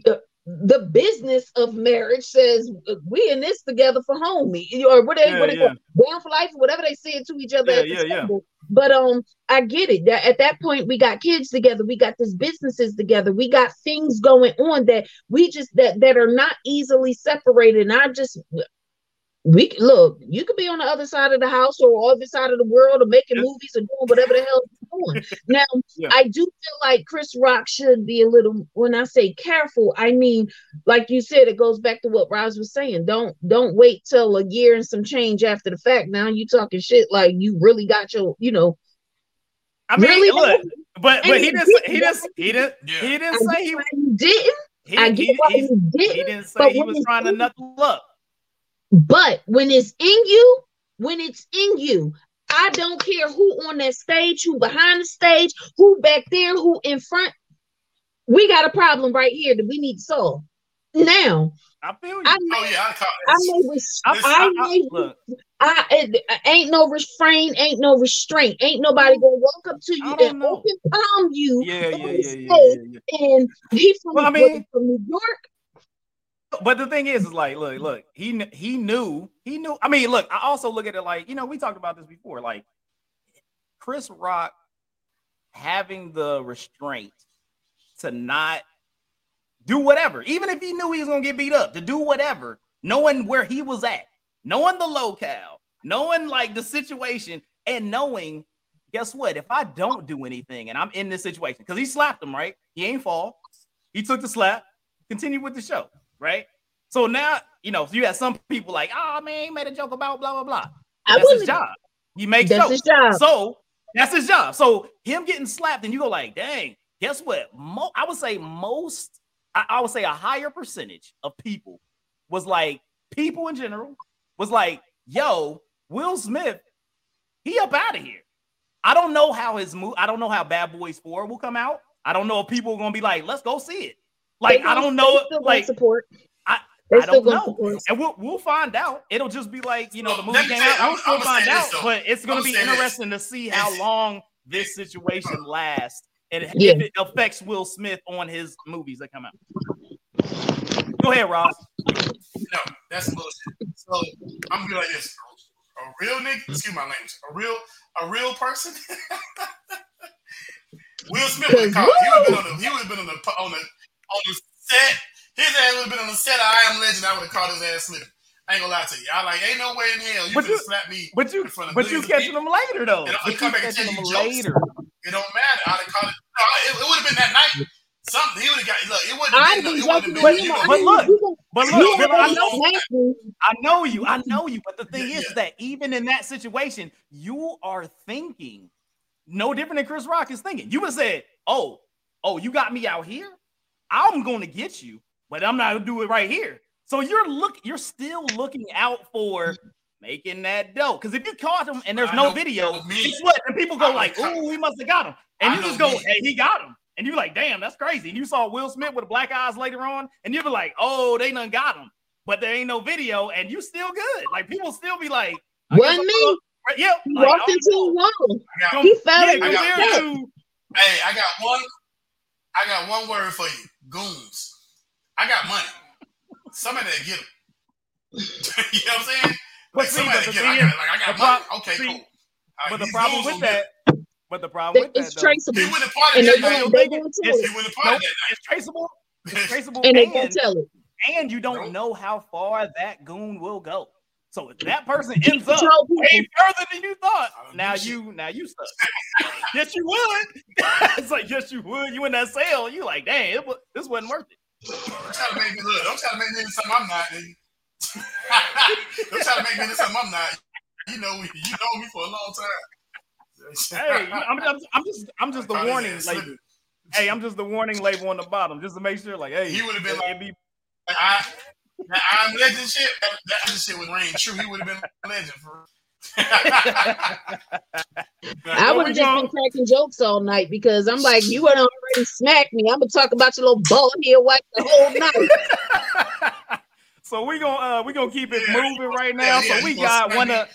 uh, the business of marriage says uh, we in this together for homie or what they, Yeah, yeah. call- down for life or whatever they say to each other Yeah, yeah, yeah. But um, I get it. That at that point we got kids together, we got this businesses together, we got things going on that we just that that are not easily separated. And I just we c- look, you could be on the other side of the house or other side of the world or making Yeah. movies or doing whatever the hell you're doing. Now, Yeah. I do feel like Chris Rock should be a little when I say careful, I mean, like you said, it goes back to what Roz was saying. Don't don't wait till a year and some change after the fact. Now you talking shit like you really got your, you know, I mean, really look, but but he you didn't he didn't he didn't Yeah. he didn't say he didn't. he, I get he, why he, he didn't. didn't say he was trying to in- knuckle up. But when it's in you, when it's in you, I don't care who on that stage, who behind the stage, who back there, who in front. We got a problem right here that we need to solve. Now, I feel you. I Oh yeah, I caught I it. may, res- I, Listen, I I, I, may, I, it- ain't no refrain, ain't no restraint, ain't nobody gonna walk up to you and know. open palm you yeah, yeah, yeah, yeah, yeah, yeah. And he from, Well, I mean- he from New York. But the thing is, is like, look, look, he he knew, he knew. I mean, look, I also look at it like, you know, we talked about this before, like Chris Rock having the restraint to not do whatever, even if he knew he was gonna get beat up, to do whatever, knowing where he was at, knowing the locale, knowing like the situation, and knowing, guess what? If I don't do anything and I'm in this situation, because he slapped him, right? He ain't fall. He took the slap, continue with the show, right? So now, you know, you have some people like, oh man, he made a joke about blah blah blah. I That's his job. He makes That's jokes. his job. So that's his job. So him getting slapped, and you go like, dang, guess what? Mo- I would say most, I, I would say a higher percentage of people was like, people in general was like, yo, Will Smith, he up out of here. I don't know how his move, I don't know how Bad Boys 4 will come out. I don't know if people are gonna be like, let's go see it. Like, They I don't know, they still like, support. I- They I still don't know. support. And we'll we'll find out. It'll just be like, you know, the movie came out. I'm- We'll still I'ma find out, this, but it's gonna I'ma be say this. interesting to see how long this situation lasts and Yeah. if it affects Will Smith on his movies that come out. Go ahead, Ross. No, that's bullshit. So I'm gonna be like this: a real nigga, excuse my language, a real, a real person. Will Smith would have would have been on the. He would have been on the on the on the set. His ass would have been on the set of I Am Legend. I would have caught his ass slipping. I ain't gonna lie to you. I like ain't no way in hell you But could slap me. But you In front of but you catching people. them later though. And I'm But gonna come you back and catching tell them you jokes. later. It don't matter. I'd have caught it. No, it, it would have been that night. Something he would have got. Look, it wouldn't I'd have been. be It wouldn't been. you know, but look, you gonna- But look, I know smack. I know you. I know you. But the thing Yeah, is yeah. that even in that situation, you are thinking no different than Chris Rock is thinking. You would have said, "Oh, oh, you got me out here. I'm going to get you, but I'm not going to do it right here." So you're look. You're still looking out for making that dough. Because if you caught him and there's I no video, me. guess what? And people go like, me. "Oh, he must have got him," and I you just go, me. "Hey, he got him." And you're like, damn, that's crazy. And you saw Will Smith with black eyes later on, and you'll be like, oh, they done got him. But there ain't no video, and you still good. Like people still be like, I Wasn't me. gonna- Right, Yep. He like, walked into a wall. Got, He fell yeah, in I his got compared step. to Hey, I got one. I got one word for you: goons. I got money. Somebody that get them. you know what I'm saying? But Like see, somebody but that the. I got, like I got money. pro- okay, see, cool. All right, but the problem with that, but the problem with It's that, though, traceable. He wouldn't have party And that they night. gonna, you they think gonna it's- He it. wouldn't have party nope, that it's traceable. It's traceable, And they and gonna tell it. and you don't Nope. know how far that goon will go. So if that person ends up way further than you thought, now you now you stuck. yes, you would. it's like yes, you would. You in that sale, you like, dang, it, this wasn't worth it. Don't try to make me look. Don't try to make me into something I'm not. don't try to make me into something I'm not. You know me. You know me for a long time. hey, I'm, I'm, I'm, just I'm just the warning label. Hey, I'm just the warning label on the bottom, just to make sure. Like, hey, he would have been like, be- I, I'm legend shit. That, that shit would ring true. He would have been a legend for. I would have just been cracking jokes all night because I'm like, you would already smack me. I'm gonna talk about your little bald here white the whole night. so we gonna uh we gonna keep it moving right now. So we got one of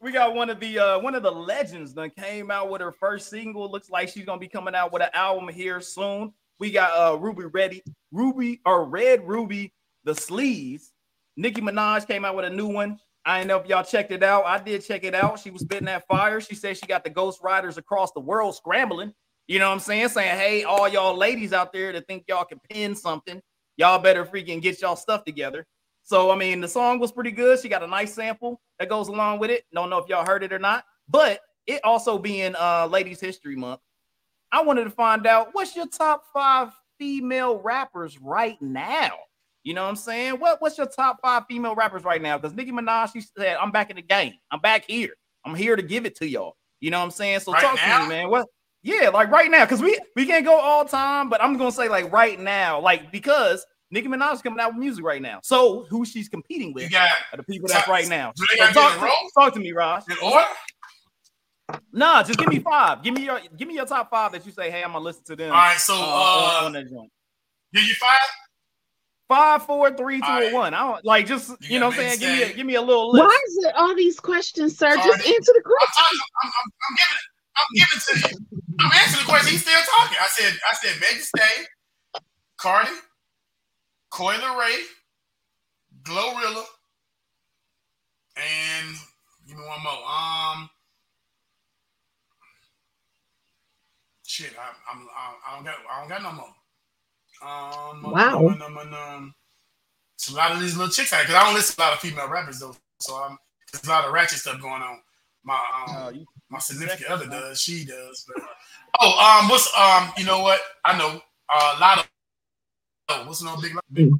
we got one of the uh one of the legends that came out with her first single. Looks like she's gonna be coming out with an album here soon. We got uh Ruby Ready, Ruby or Red Ruby Da Sleeze. Nicki Minaj came out with a new one. I don't know if y'all checked it out. I did check it out. She was spitting that fire. She said she got the ghost riders across the world scrambling. You know what I'm saying? Saying, hey, all y'all ladies out there that think y'all can pin something, y'all better freaking get y'all stuff together. So, I mean, the song was pretty good. She got a nice sample that goes along with it. Don't know if y'all heard it or not, but it also being uh Ladies History Month, I wanted to find out what's your top five female rappers right now? You know what I'm saying? What what's your top five female rappers right now? Because Nicki Minaj, she said, I'm back in the game. I'm back here. I'm here to give it to y'all. You know what I'm saying? So right talk now? to me, man. What yeah, like right now, because we we can't go all time, but I'm gonna say like right now, like because Nicki Minaj is coming out with music right now. So who she's competing with are the people that's right now. So talk, to, talk to me, Raj. In order? Nah, just give me five. Give me your give me your top five that you say, hey, I'm gonna listen to them. All right, so uh, uh on, on that joint. Give you five? Five, four, three, two, right. one. I don't like just you, you know what I'm saying. Give me a, give me a little list. Why is it all these questions, sir? Just answer the question. I'm, I'm, I'm, giving it. I'm giving it to you. I'm answering the question. He's still talking. I said, I said, Megan Stay, Cardi, Coi Leray, Glorilla, and give me one more. Um, shit, I, I'm, I, I don't got, I don't got no more. Um, wow. Um, um, um, it's a lot of these little chicks because I don't listen to a lot of female rappers though, so I'm, there's a lot of ratchet stuff going on. My um, my significant other does, she does. But, oh, um, what's um, you know what? I know uh, a lot of. Oh, what's no big? big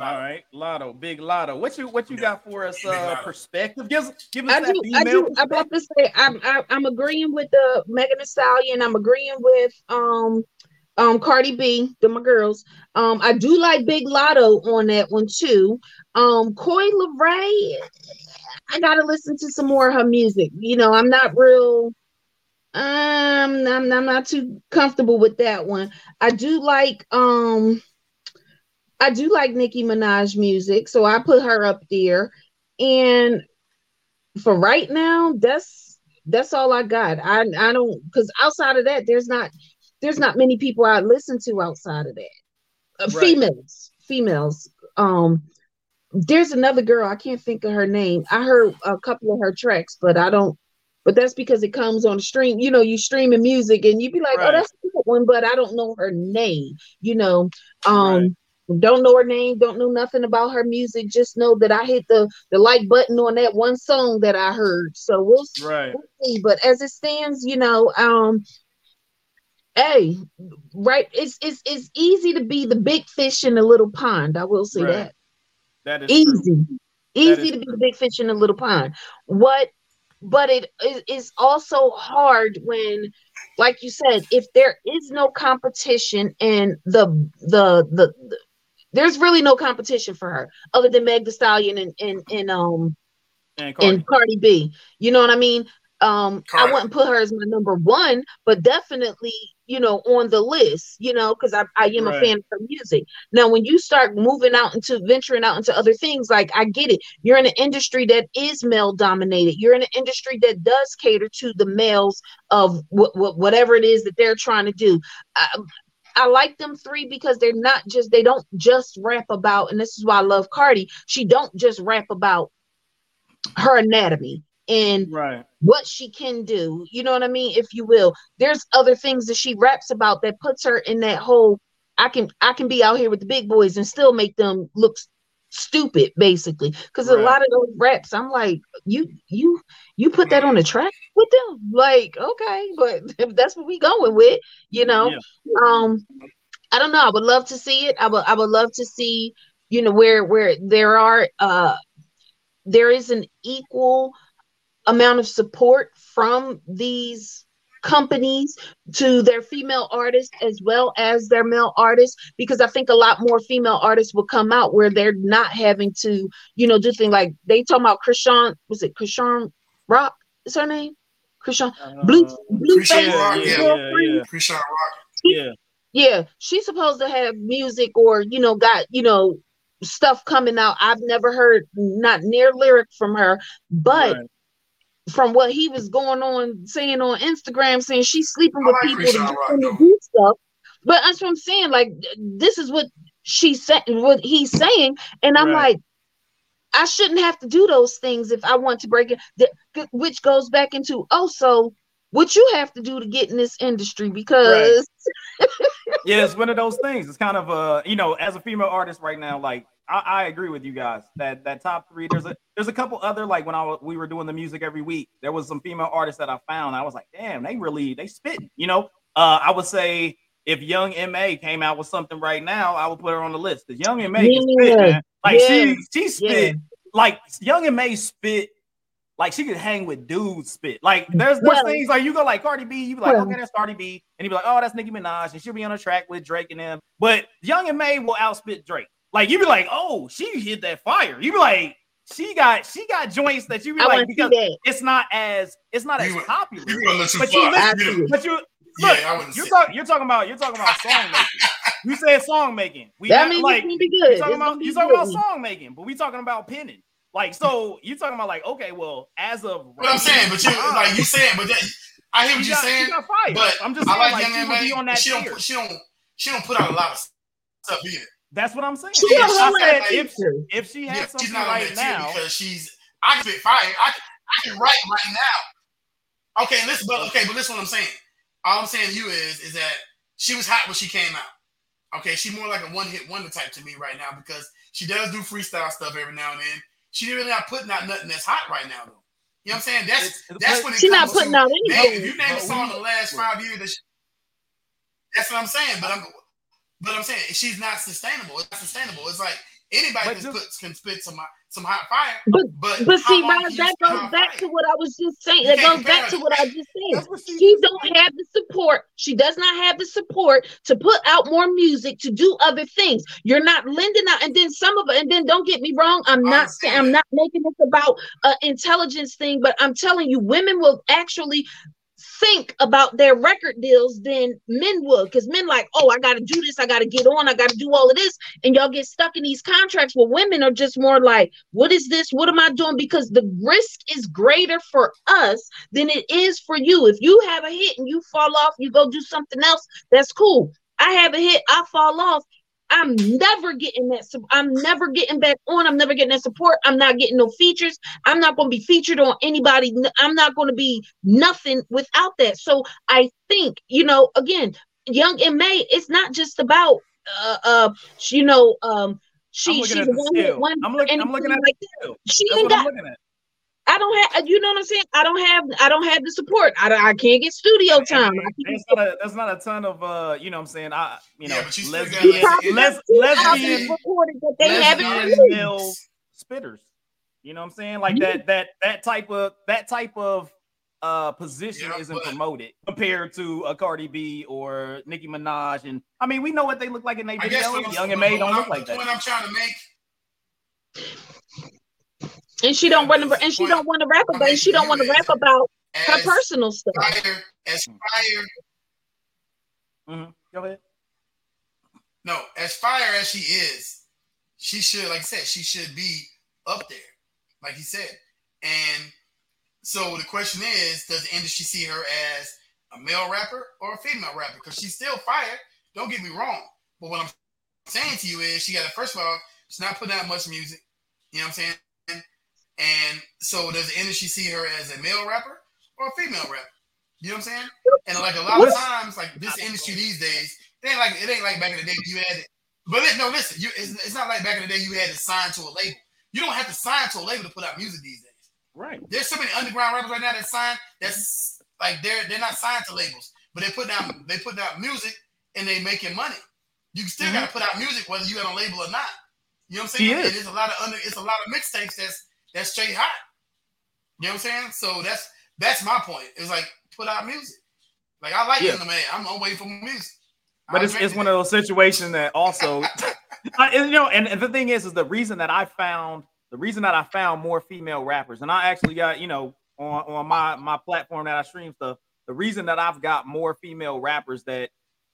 All right, Latto, big Latto. What you what you yeah. got for us? Uh, perspective. Give, us give us I that do, I do. I'm about to say I'm I, am i am agreeing with the Megan Thee Stallion. I'm agreeing with um um Cardi B, the my girls. Um, I do like Big Latto on that one too. Um, Coi Leray, I gotta listen to some more of her music. You know, I'm not real. Um, I'm, I'm not too comfortable with that one. I do like um, I do like Nicki Minaj music, so I put her up there. And for right now, that's that's all I got. I I don't because outside of that, there's not there's not many people I listen to outside of that. Uh, right. Females, females. Um, there's another girl I can't think of her name. I heard a couple of her tracks, but I don't. But that's because it comes on the stream. You know, you streaming music and you'd be like, oh, right. "Oh, that's a good one," but I don't know her name. You know, um, right don't know her name, don't know nothing about her music. Just know that I hit the the like button on that one song that I heard. So we'll, right. we'll see. But as it stands, you know, um, hey, right? It's it's it's easy to be the big fish in the little pond. I will say right. that. That is easy. True. Easy to be the big fish in the little pond. What but it is also hard when like you said if there is no competition and the the the, the there's really no competition for her other than Meg Thee Stallion and and, and um and Cardi. and Cardi B. You know what I mean? Um, Correct. I wouldn't put her as my number one, but definitely, you know, on the list, you know, because I, I am right. a fan of her music. Now, when you start moving out into venturing out into other things, like I get it, you're in an industry that is male dominated. You're in an industry that does cater to the males of wh- wh- whatever it is that they're trying to do. I, I like them three because they're not just they don't just rap about, and this is why I love Cardi. She don't just rap about her anatomy and right. what she can do. You know what I mean? If you will. There's other things that she raps about that puts her in that whole I can I can be out here with the big boys and still make them look stupid basically because right. a lot of those raps i'm like you you you put that on the track with them like okay but if that's what we going with you know yeah. um i don't know i would love to see it i would i would love to see you know where where there are uh there is an equal amount of support from these companies to their female artists as well as their male artists because I think a lot more female artists will come out where they're not having to, you know, do things like they talk about Chrisean was it Chrisean Rock? Is her name? Chrisean uh, Blue Blue Chrisean Rock, yeah, yeah, yeah. Chrisean Rock. Yeah. Yeah, she's supposed to have music or, you know, got, you know, stuff coming out. I've never heard not near lyric from her, but right from what he was going on saying on Instagram, saying she's sleeping with people to do stuff. But that's what I'm saying. Like this is what she's saying, what he's saying, and I'm right. like, I shouldn't have to do those things if I want to break it. Which goes back into also what you have to do to get in this industry because. Right. yeah, it's one of those things. It's kind of uh, you know, as a female artist right now, like I, I, agree with you guys that that top three. There's a there's a couple other like when I we were doing the music every week. There was some female artists that I found. I was like, damn, they really they spit. You know, uh, I would say if Young M.A came out with something right now, I would put her on the list. Because Young M.A yeah. spit, man. Like yeah. she she spit yeah. like Young M.A spit. Like she could hang with dudes spit. Like there's there's well, things like you go like Cardi B, you be like, well, okay, that's Cardi B, and you be like, oh, that's Nicki Minaj, and she'll be on a track with Drake and them. But Young and Ma will outspit Drake. Like you'd be like, oh, she hit that fire. You'd be like, she got she got joints that you be I like because it's not as it's not as popular. You but, you listen, but you look, yeah, you're, talk, you're talking about you're talking about song making. you said song making. We that means like be good. You're talking, about, you talking about song making, but we talking about pinning. Like so, you talking about like okay, well, as of what I'm saying, but you like you saying, but that, I hear what you're saying. But I'm just saying, I like, young man, on that she don't she don't she don't put out a lot of stuff either. That's what I'm saying. She if, said, if, if she has yeah, something right now, because she's I can spit fire. I, can, I can write right now. Okay, listen, but okay, but listen, what I'm saying. All I'm saying to you is is that she was hot when she came out. Okay, she's more like a one hit wonder type to me right now because she does do freestyle stuff every now and then. She really not putting out nothing that's hot right now though. You know what I'm saying? That's it's, that's when it she's not putting to, out anything. if you name a song in the last five years, that she, that's what I'm saying. But I'm but I'm saying she's not sustainable. It's not sustainable. It's like anybody can, just, put, can spit some some hot fire. But but, but see, Miles, that goes back to what I was just saying. That goes back to what I just said. She, she don't have the support. She does not have the support to put out more music to do other things. You're not lending out, and then some of it. And then don't get me wrong. I'm not saying I'm not making this about an intelligence thing, but I'm telling you, women will actually think about their record deals than men would. Because men like oh i gotta do this i gotta get on i gotta do all of this. And y'all get stuck in these contracts where women are just more like what is this? What am i doing? Because the risk is greater for us than it is for you. If you have a hit and you fall off you go do something else that's cool. I have a hit i fall off I'm never getting that. I'm never getting back on. I'm never getting that support. I'm not getting no features. I'm not going to be featured on anybody. I'm not going to be nothing without that. So I think, you know, again, Young M.A, it's not just about, uh, uh, you know, um, she she's one, one. I'm looking. I'm looking at like. She ain't got. I don't have, you know what I'm saying? I don't have, I don't have the support. I, I can't get studio time. That's not, a, that's not a ton of, uh, you know what I'm saying? I, you know, yeah, lesbian, les, lesbian, that they lesbian male spitters. You know what I'm saying? Like yeah. that, that, that type of, that type of, uh, position yeah, isn't promoted compared to a Cardi B or Nicki Minaj. And I mean, we know what they look like in their videos. Young M.A don't look like that. What I'm trying to make and she don't want to and she don't want to rap about and she don't want to rap about her personal stuff. Fire, as fire. Mm-hmm. Go ahead. No, as fire as she is, she should, like I said, she should be up there, like he said. And so the question is, does the industry see her as a male rapper or a female rapper? Because she's still fire. Don't get me wrong. But what I'm saying to you is, she got to first of all, she's not putting out much music. You know what I'm saying? And so does the industry see her as a male rapper or a female rapper? You know what I'm saying? And like a lot of times, like this industry these days, it ain't like it ain't like back in the day you had it. But no, listen, you, it's, it's not like back in the day you had to sign to a label. You don't have to sign to a label to put out music these days. Right. There's so many underground rappers right now that sign that's like they're they're not signed to labels, but they put down they put out music and they making money. You still mm-hmm. gotta put out music whether you got a label or not. You know what I'm saying? It is a lot of under it's a lot of mixtapes that's that's straight hot. You know what I'm saying? So that's that's my point. It's like put out music. Like I like yeah. the man. I'm, I'm waiting for music. But it's, it's one of those situations that also, I, you know, and, and the thing is, is the reason that I found the reason that I found more female rappers, and I actually got, you know, on, on my my platform that I stream stuff, the reason that I've got more female rappers that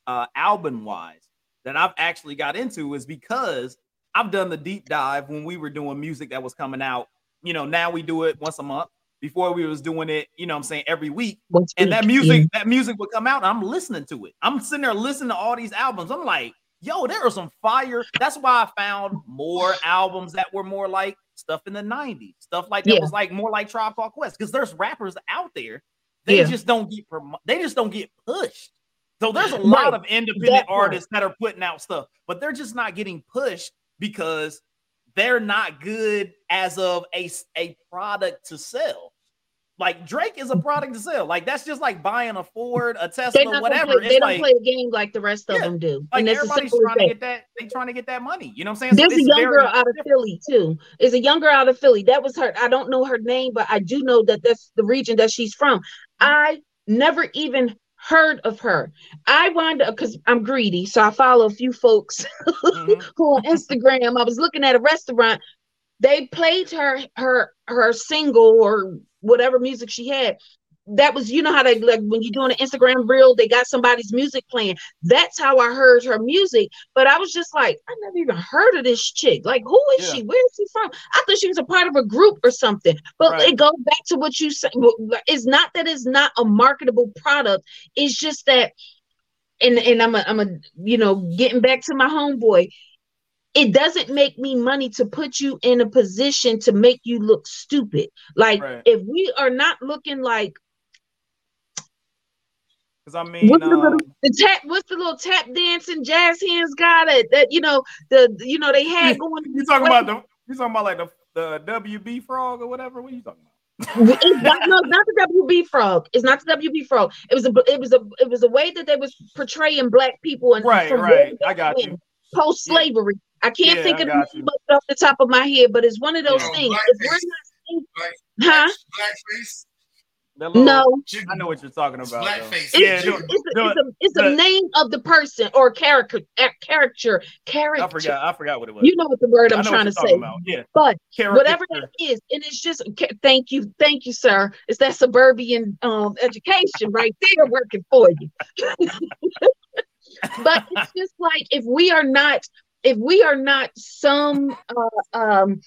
uh album wise that I've actually got into is because I've done the deep dive when we were doing music that was coming out. You know, now we do it once a month. Before we was doing it, you know I'm saying, every week. Once and that music, yeah. that music would come out, and I'm listening to it. I'm sitting there listening to all these albums. I'm like, yo, there are some fire. That's why I found more albums that were more like stuff in the 90s, stuff like that yeah. was like more like Tribe Called Quest. Because there's rappers out there, they yeah. just don't get they just don't get pushed. So there's a lot of independent that artists that are putting out stuff, but they're just not getting pushed because they're not good as of a, a product to sell. Like Drake is a product to sell. Like that's just like buying a Ford, a Tesla, whatever. Play, they don't play a game like the rest of yeah, them do. Like and everybody's trying to get that. They trying to get that money. You know what I'm saying? There's so a young girl out of Philly too. Is a young girl out of Philly. That was her. I don't know her name, but I do know that that's the region that she's from. Mm-hmm. I never even heard of her. I wound up because I'm greedy, so I follow a few folks mm-hmm. who on Instagram. I was looking at a restaurant. They played her her her single or whatever music she had that was you know how they like when you're doing an Instagram reel, they got somebody's music playing. That's how I heard her music. But I was just like, I never even heard of this chick. Like, who is yeah. she? Where is she from? I thought she was a part of a group or something. But right. it goes back to what you said. It's not that it's not a marketable product. It's just that, and and I'm a I'm a you know getting back to my homeboy it doesn't make me money to put you in a position to make you look stupid. Like right. if we are not looking like because I mean, what's, um, the little, the tap, what's the little tap dancing jazz hands guy that, that you know the you know they had going? You talking about the you talking about like the the WB frog or whatever? What are you talking about? it's not, no, not the WB frog. It's not the WB frog. It was a it was a it was a way that they was portraying black people and right, right. I got you. Post slavery. Yeah. I can't yeah, think of it off the top of my head, but it's one of those things. If we're not, black, huh? Blackface. Little, no, I know what you're talking about. Blackface. Yeah, it's, it's, it's, a, it's the, a name of the person or character. Character. Character. I forgot. I forgot what it was. You know what the word I'm trying to say. About. Yeah. But character. whatever that is, and it's just thank you, thank you, sir. It's that suburban um, education right there working for you. but it's just like if we are not, if we are not some uh, um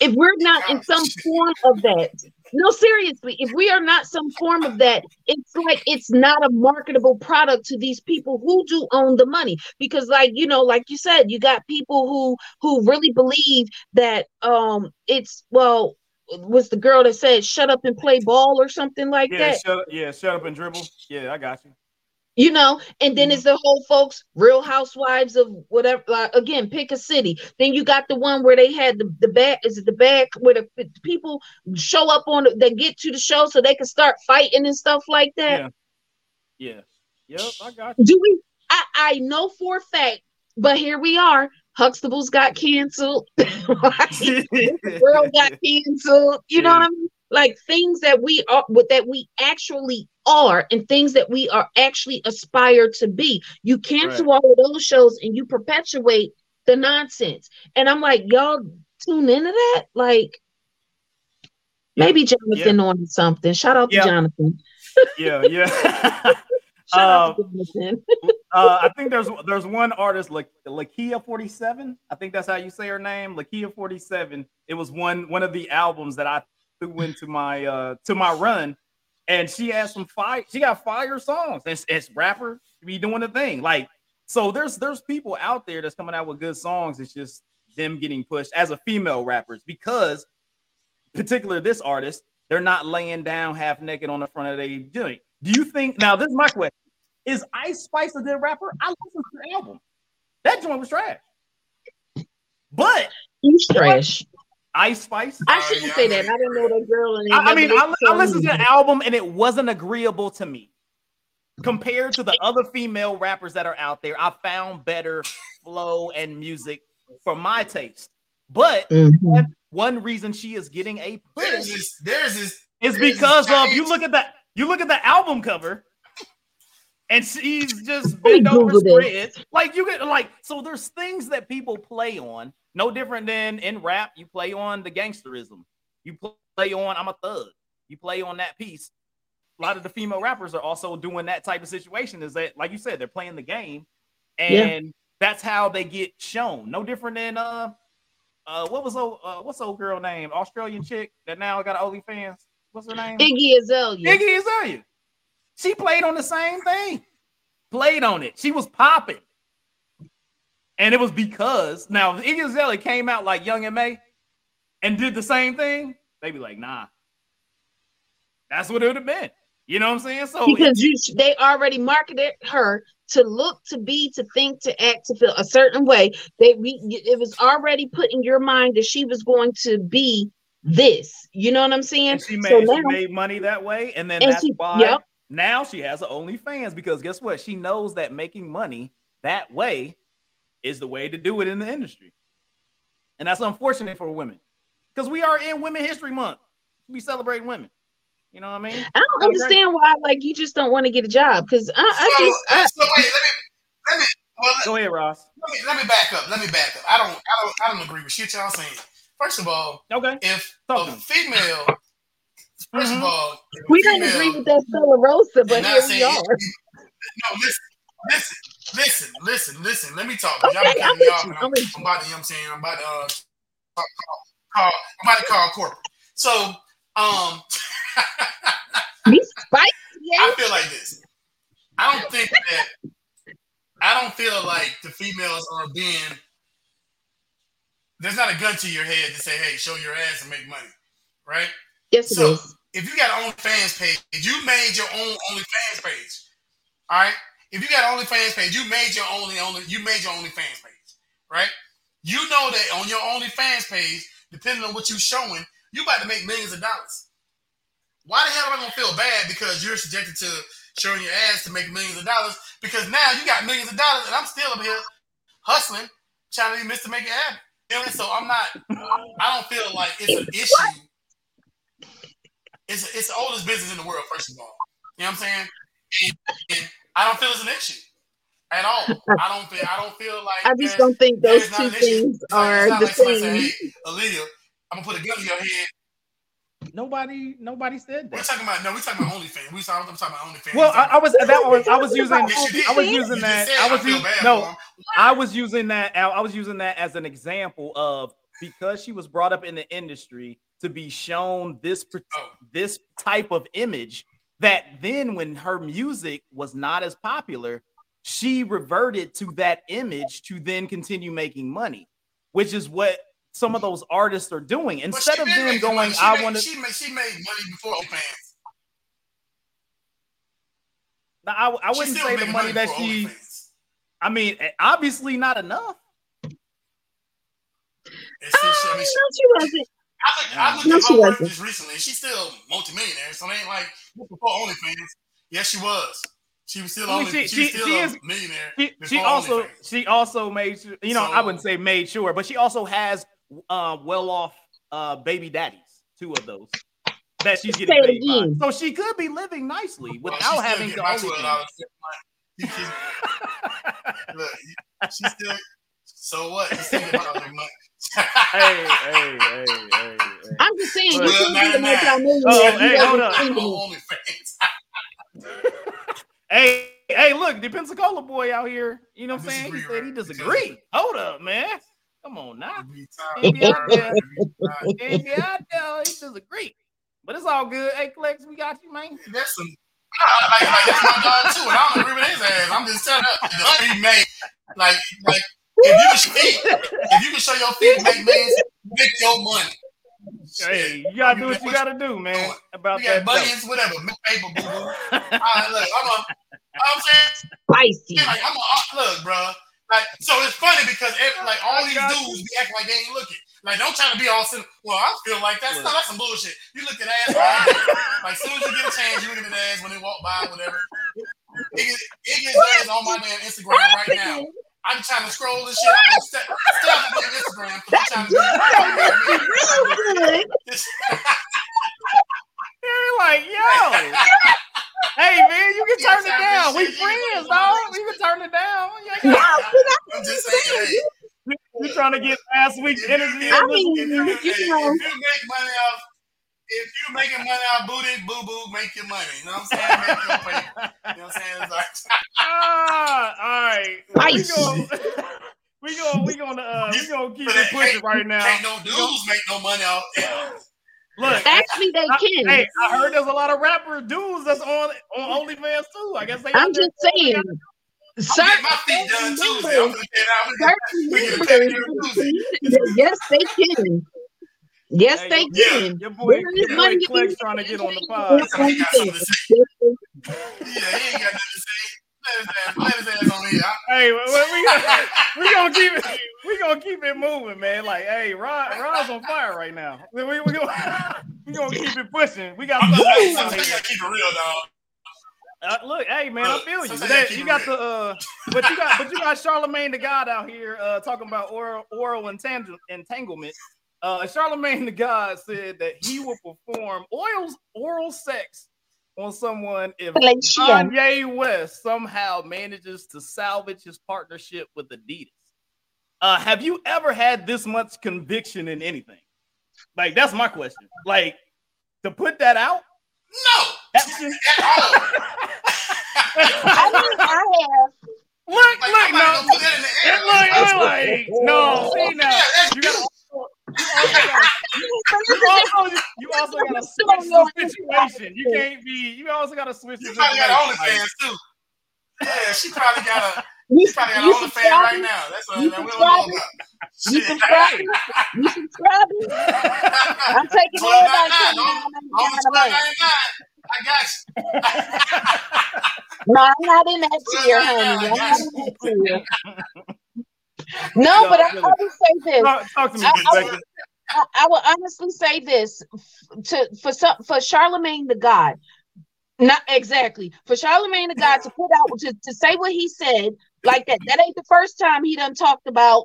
if we're not in some form of that, no, seriously, if we are not some form of that, it's like it's not a marketable product to these people who do own the money. Because, like you know, like you said, you got people who who really believe that um it's well was the girl that said shut up and play ball or something like yeah, that. Shut yeah, shut up and dribble. Yeah, I got you you know and then mm-hmm. it's the whole folks real housewives of whatever like, again pick a city then you got the one where they had the, the back is it the back where the, the people show up on they get to the show so they can start fighting and stuff like that yeah yeah yep i got you. do we i i know for a fact but here we are Huxtables got canceled. the World got canceled. You yeah. know what I mean? Like things that we are, that we actually are and things that we are actually aspire to be. You cancel right. all of those shows and you perpetuate the nonsense. And I'm like, y'all tune into that? Like maybe Jonathan yeah. on something. Shout out to Jonathan. yeah, yeah. uh, uh, I think there's there's one artist like Lakia 47. I think that's how you say her name. Lakia 47. It was one one of the albums that I threw into my uh to my run and she has some fire. She got fire songs. It's, it's rapper be doing the thing. Like so, there's there's people out there that's coming out with good songs. It's just them getting pushed as a female rappers because, particular this artist, they're not laying down half naked on the front of their joint. Do you think now? This is my question: Is Ice Spice a good rapper? I listen to her album. That joint was trash. But He's trash. Ice Spice. I shouldn't say that. I don't know that girl. I, I mean, I, I listened to the album and it wasn't agreeable to me. Compared to the other female rappers that are out there, I found better flow and music for my taste. But Mhm. one reason she is getting a There's push this, there's this. is there's because this of you look at that you look at the album cover and she's just bent over spread. Like you get like so there's things that people play on no different than in rap you play on the gangsterism. You play on i'm a thug. You play on that piece. A lot of the female rappers are also doing that type of situation is that like you said they're playing the game and Yeah. that's how they get shown. No different than uh uh what was old uh, what's old girl name? Australian chick that now got OnlyFans? What's her name? Iggy Azalea. Iggy Azalea. She played on the same thing. Played on it. She was popping. And it was because now if Iggy Azalea came out like Young M.A and did the same thing, they'd be like, nah. That's what it would have been. You know what I'm saying? So because you they already marketed her to look, to be, to think, to act, to feel a certain way. They we it was already put in your mind that she was going to be this. You know what I'm saying? and she so made, now, she made money that way. And then And that's she- why yep. Now she has an OnlyFans because guess what? She knows that making money that way is the way to do it in the industry. And that's unfortunate for women because we are in Women History Month. We celebrate women. You know what I mean? I don't Okay. understand why like you just don't want to get a job because I, I just I, so wait, let me, let me, well, let, Go ahead, Ross. let me, let me back up. Let me back up. I don't, I don't, I don't agree with shit y'all saying. First of all, Okay. if Talk a female, 1st Mhm. of all, if a we don't agree with that Stella Rosa, but here we say- are. No, listen, listen, listen, listen, listen. Let me talk. Y'all Okay, I'm cutting me with off, you. and I'm I'm. I'm about to, you know what I'm saying, I'm about to uh, call, call, I'm about to call corporate. So, um, Be spicy, I feel like this. I don't think that I don't feel like the females are being there's not a gun to your head to say, hey, show your ass and make money. Right? Yes, it So is. If you got an OnlyFans page, you made your own OnlyFans page. All right. If you got an OnlyFans page, you made your only only you made your OnlyFans page, right? You know that on your OnlyFans page, depending on what you're showing, you about to make millions of dollars. Why the hell am I gonna feel bad because you're subjected to showing your ass to make millions of dollars? Because now you got millions of dollars and I'm still up here hustling, trying to be Mr. Make It Happen. So I'm not. I don't feel like it's an issue. It's it's the oldest business in the world. First of all, you know what I'm saying. And, and I don't feel it's an issue at all. I don't feel. I don't feel like. I just don't think those two things It's like- are it's not the like somebody say, same. "Hey, Aaliyah, I'm gonna put a gun in your head." Nobody, nobody said that. We're talking about no. We're talking about OnlyFans. We talking. I'm talking about OnlyFans. Well, I, I was that was I was using Yes. I was using You that I was feel using no. I was using that I was using that as an example of because she was brought up in the industry to be shown this Oh. this type of image that then when her music was not as popular she reverted to that image to then continue making money which is what some of those artists are doing instead of them going money. She i want to She made. She made money before OnlyFans. I, I wouldn't say the making money that she OnlyFans. i mean eh, obviously not enough And she- she- I Oh, no, she- she wasn't. I looked, I looked No, at she her work wasn't. just recently. She's still multimillionaire, so it ain't like before OnlyFans. Yes, she was. She was still I mean, only. she- She, she- still she a is- millionaire. she, she also OnlyFans. she also made sure you know I wouldn't say made sure, but she also has uh, well off uh, baby daddies, two of those that she's getting paid by. So she could be living nicely without still having get to my only. $12 a month. You kidding? Look, you- she still. So what? You still get my $12 a month. Hey, hey, hey, hey, hey. I'm just saying, you Well, could be not a now. multi-millionaire. Oh, hey, you hold wasn't up. I'm single. on OnlyFans. Hey, hey, look, the Pensacola boy out here. You know what I'm saying? He said he right? disagree. Hold up, man. Come on now. Every Can't be out there. time. Every time. And I know he disagree. But it's all good. Hey, Flex, we got you, man. That's some. Nah, like, like that's my dog too, and I don't agree with his ass. I'm just telling you, the feet make like like if you can speak, if you can show your feet make millions, make your money. Hey, you gotta do what you gotta do, man. About We got that. dough. millions, whatever, make paper, boo boo. All right, look, I'm a, I'm saying, Spicy. like, I'm a, uh, look, bro. Like, so it's funny because every, like all I these got dudes be acting like they ain't looking. Like, don't try to be all sin. Well, I feel like that's no, that's some bullshit. You look at ass. like, as soon as you get a chance, you look at ass when they walk by, whatever. Iggy's Iggy's ass on my damn Instagram right now. I'm trying to scroll this shit. I'm gonna step, step on my Instagram because I'm trying to. This- You're like, yo. hey man, you can turn it down. We friends, dog. You can turn it down. You ain't got- I'm just saying, hey, You trying to get last week's energy? I mean, if you, you if you know. make money off, if you making money off booty, boo boo, make your money. You know what I'm saying? Make your money. You know what I'm saying? It's like, ah, all right. We Nice. gonna, we gonna, we gonna, uh, we gonna keep it pushing right now. Can't no dudes make no money off. Look, Actually, they I, can. hey, I heard there's a lot of rapper dudes that's on on OnlyFans too. I guess they. I'm out there- just saying. Certain getting my feet done Tuesday. I'm numbers, gonna get out. certain We get a numbers, yes, they can. Yes, Hey, they yeah. can. Your boy, your boy money Clex trying to get on the pod. Yes, He got something to say. they Yeah, he ain't got nothing to say. Let his ass, let his on here. Hey, we, we, we gonna keep it. We gonna keep it moving, man. Like, hey, Rod, Rod's on fire right now. We, we, we gonna, we gonna keep it pushing. We got I'm just saying, something sometimes you out gotta keep it real, dog. Uh, look, hey man, I feel you. That- you you got it the uh, but you got but you got Charlemagne the God out here uh talking about oral oral entang- entanglement. Uh, Charlemagne the God said that he will perform oral oral sex on someone if Fellatio. Kanye West somehow manages to salvage his partnership with Adidas. Uh, have you ever had this much conviction in anything? Like that's my question. Like to put that out. No, That's just. I mean, I have. look, Like, look, no. not put that in the air. It look, it like no. See now, you gotta. You also gotta, you also, gotta switch the situation. You can't be. You also gotta switch the You probably got situation. OnlyFans too. Yeah, she probably got a You, she probably got you an OnlyFans subscribe? right now. That's what You that we don't subscribe? know about. You Shit. subscribe? You subscribe? I'm taking Twelve everybody ninety to nine. On the twelve ninety nine. I got you. No, I'm not in that tier, honey. I'm not in that tier. No, No, but I, I would say this. Talk, talk to me, I- I-. I, honestly say this to for some for Charlemagne the God. Not exactly for Charlemagne the God to put out to, to say what he said like that. That ain't the first time he done talked about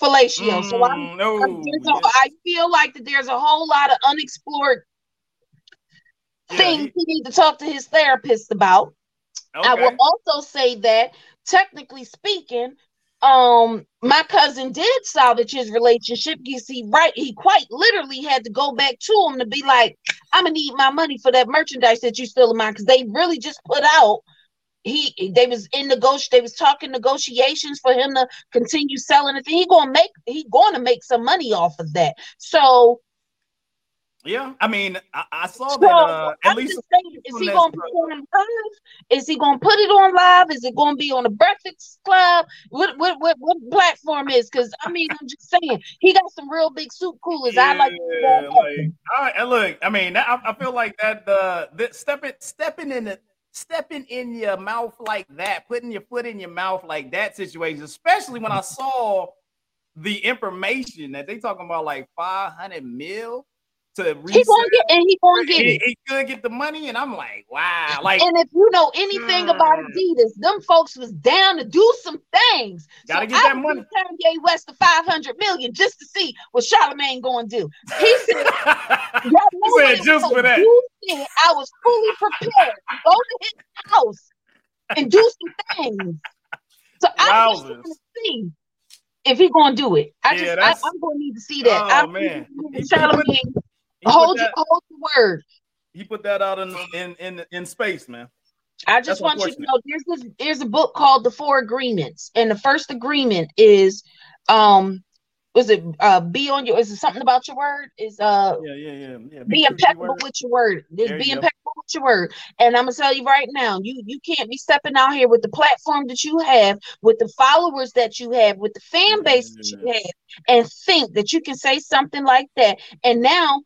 fellatio. so I'm, Mm, no. I'm- I feel like that there's a whole lot of unexplored Yeah, things he need to talk to his therapist about. I will also say that technically speaking, um, my cousin did salvage his relationship. You see, right? He quite literally had to go back to him to be like, "I'm gonna need my money for that merchandise that you still in mine," because they really just put out. He they was in negoti they was talking negotiations for him to continue selling it. He gonna make he to make some money off of that. So Yeah, I mean, I, I saw So, that. Uh, at I'm least just saying, is he that's gonna right. perform live? Is he gonna put it on live? Is it gonna be on the Breakfast Club? What what what, what platform is? Because I mean, I'm just saying, he got some real big soup coolers. I like. to like, I, and look, I mean, I, I feel like that. Uh, that stepping, stepping in the, stepping in your mouth like that, putting your foot in your mouth like that situation, especially when I saw the information that they talking about, like five hundred mil to he gonna get and he gonna get it. he could get the money, and I'm like, wow, like And if you know anything about Mm. Adidas, them folks was down to do some things. Gotta so get I that money. Kanye West the 500 million just to see what Charlemagne gonna do. He said, said just for that. Said I was fully prepared to go to his house and do some things. So just going to see if he gonna do it. I yeah, just I, I'm gonna need to see that. Oh, I'm man. Charlemagne, hold that- your hold your word. he put that out in in in, in space, man. I just That's want you to know there's this there's a book called The Four Agreements, and the first agreement is um was it uh be on your is it something about your word? Is uh Yeah, yeah, yeah, yeah. be your impeccable with your word. Just be you go. impeccable with your word. And I'm gonna tell you right now, you you can't be stepping out here with the platform that you have, with the followers that you have, with the fan base that you have, and think that you can say something like that. And now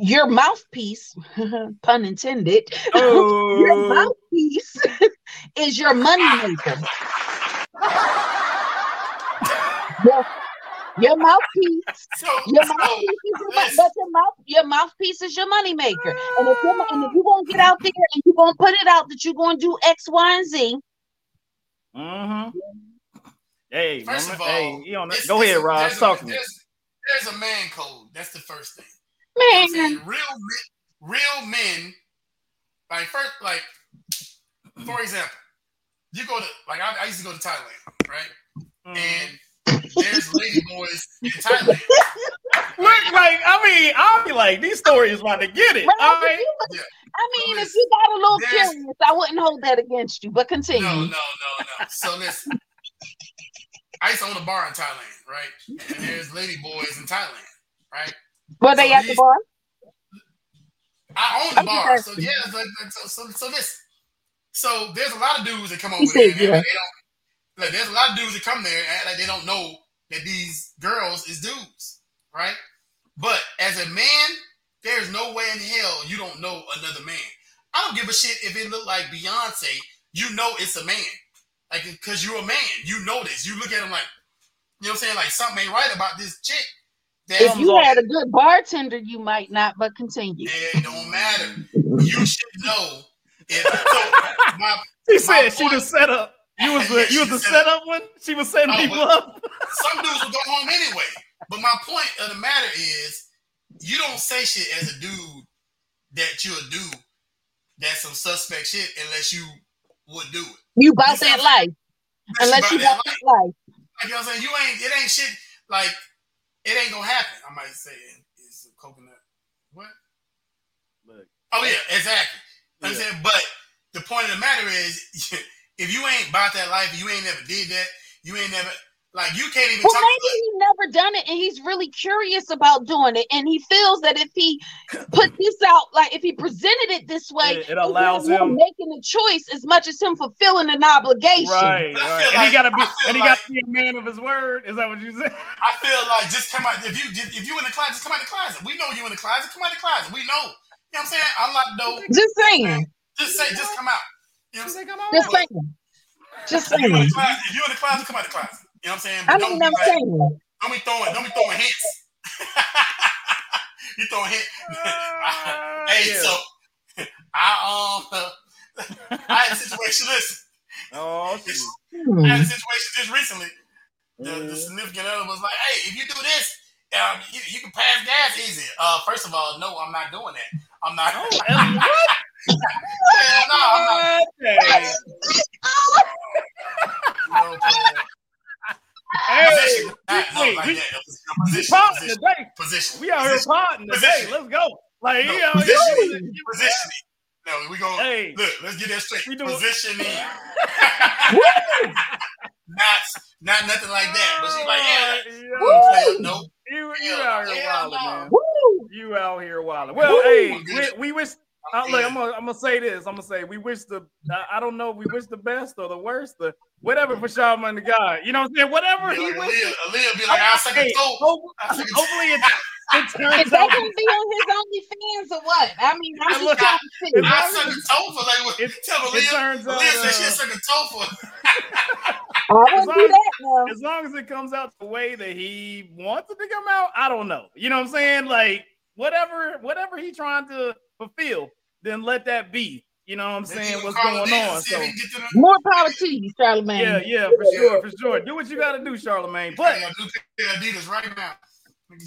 your mouthpiece, pun intended, your Oh, mouthpiece is your money maker. Your, your mouthpiece. So, Your so mouthpiece is your, listen. but your mouth, your mouthpiece is your moneymaker. And if you're and if you're gonna get out there and you're gonna put it out that you're gonna do X, Y, and Z, Mm-hmm. Hey, First mama- of all, hey, you know. go ahead, a- Rob. Talk to me. There's, there's a man code. That's the first thing. You know what I'm man, saying? real men, real men, like first, like for example, you go to like I, I used to go to Thailand, right? Mhm. And there's lady boys in Thailand. Look, like I mean, I'll be like, these stories about to get it. Rob, All if Yeah. I mean, if you got a little curious, I wouldn't hold that against you. But continue. No, no, no, no. So listen, I used to own a bar in Thailand, right? And there's lady boys in Thailand, right? Were they so at the bar? I own the I'm bar, so yeah. So, so, so, this, so there's a lot of dudes that come over there. yeah. they don't. Like, there's a lot of dudes that come there and like they don't know that these girls is dudes, right? But as a man, there's no way in hell you don't know another man. I don't give a shit if it look like Beyonce. You know it's a man, like because you're a man. You know this. You look at him like, you know what I'm saying? Like something ain't right about this chick. That If you had a good bartender, you might not. But continue. it don't matter. You should know. If, so my, She My said she point- was set up. You was Yeah, the you was the set up one. She was setting Oh, people up. some dudes will go home anyway. But my point of the matter is, you don't say shit as a dude that you'll do that's some suspect shit unless you would do it. You about You that life, unless you about about that that life. Like, you know what I'm saying? You ain't it ain't shit like it ain't gonna happen. I might say it- it's a coconut. What? Look, Oh yeah, exactly. What I'm saying, but the point of the matter is, if you ain't about that life, you ain't never did that. You ain't never like you can't even Well, talk. maybe he's never done it, and he's really curious about doing it, and he feels that if he put this out, like if he presented it this way, It- it allows him- making a choice as much as him fulfilling an obligation. right, right. feel And he gotta be and he like- gotta be a man of his word. Is that what you said? I feel like just come out. If you if you in the closet, just come out the closet. We know you in the closet. Come out the closet. We know. You know what I'm saying? I'm not no. Just saying, Just say, just come out. You know what I'm saying? just saying, just If you in saying. if you in the closet, come out the closet. You know what I'm saying? I mean, don't, I'm be like, saying. don't be throwing, don't be throwing hints. you throwing hints. hey, yeah. so I um I had a situation. Listen, Oh shit. Hmm. I had a situation just recently. The, the Mhm. significant other was like, "Hey, if you do this, um, you, you can pass gas easy." Uh, first of all, no, I'm not doing that. I'm not. Oh, what? Hell no, I'm not. Hey, No, player. Hey, Position, not, wait, like we- that. Position, position, today. position. We out here Position. potting today. Let's go. Like No, you out positioning. here. Positioning. No, we going Hey. look. Let's get that straight. We doing- Positioning. not, not nothing like that. But she's like, yeah, Yo, player, no. you, you Hell out here Hell wilding, man. Woo! You out here wilding. Well, Woo. hey, we, good. we wish. I'm Uh, look. I'm gonna, I'm gonna say this. I'm gonna say we wish the. I, I don't know. if We wish the best or the worst, the whatever for Charlemagne the God. You know what I'm saying? Whatever he like, wishes. Aaliyah, Aaliyah be like, I'll suck a Hey, hope- I'll suck a toe. hopefully it, it Is turns that out. gonna be on his OnlyFans or what? I mean, I'm just Look, trying to see. I'll suck a toe for like, what- It, tell it Aaliyah. turns out. Aaliyah said she'll uh, suck a toe. I wouldn't as do long- that now. as long as it comes out the way that he wants it to come out, I don't know. You know what I'm saying? Like whatever, whatever he trying to fulfill, then let that be. You know what I'm saying? What's going on? and see if So he can get to the- More power to you, Charlemagne. yeah, yeah, for sure, for sure. Do what you got to do, Charlemagne. But I got new pair of Adidas right now.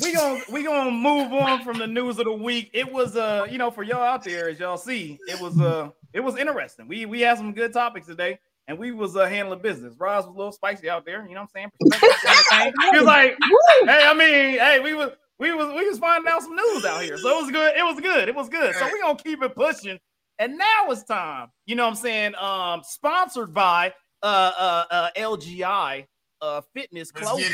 we gonna we gonna move on from the news of the week. It was uh, you know, for y'all out there, as y'all see, it was uh, it was interesting. We we had some good topics today, and we was uh, handling business. Roz was a little spicy out there. You know what I'm saying? he was like, hey, I mean, hey, we was we was we was finding out some news out here, so it was good. It was good. It was good. So we gonna keep it pushing. And now it's time. You know what I'm saying? Um, sponsored by uh uh, uh LGI uh fitness clothing.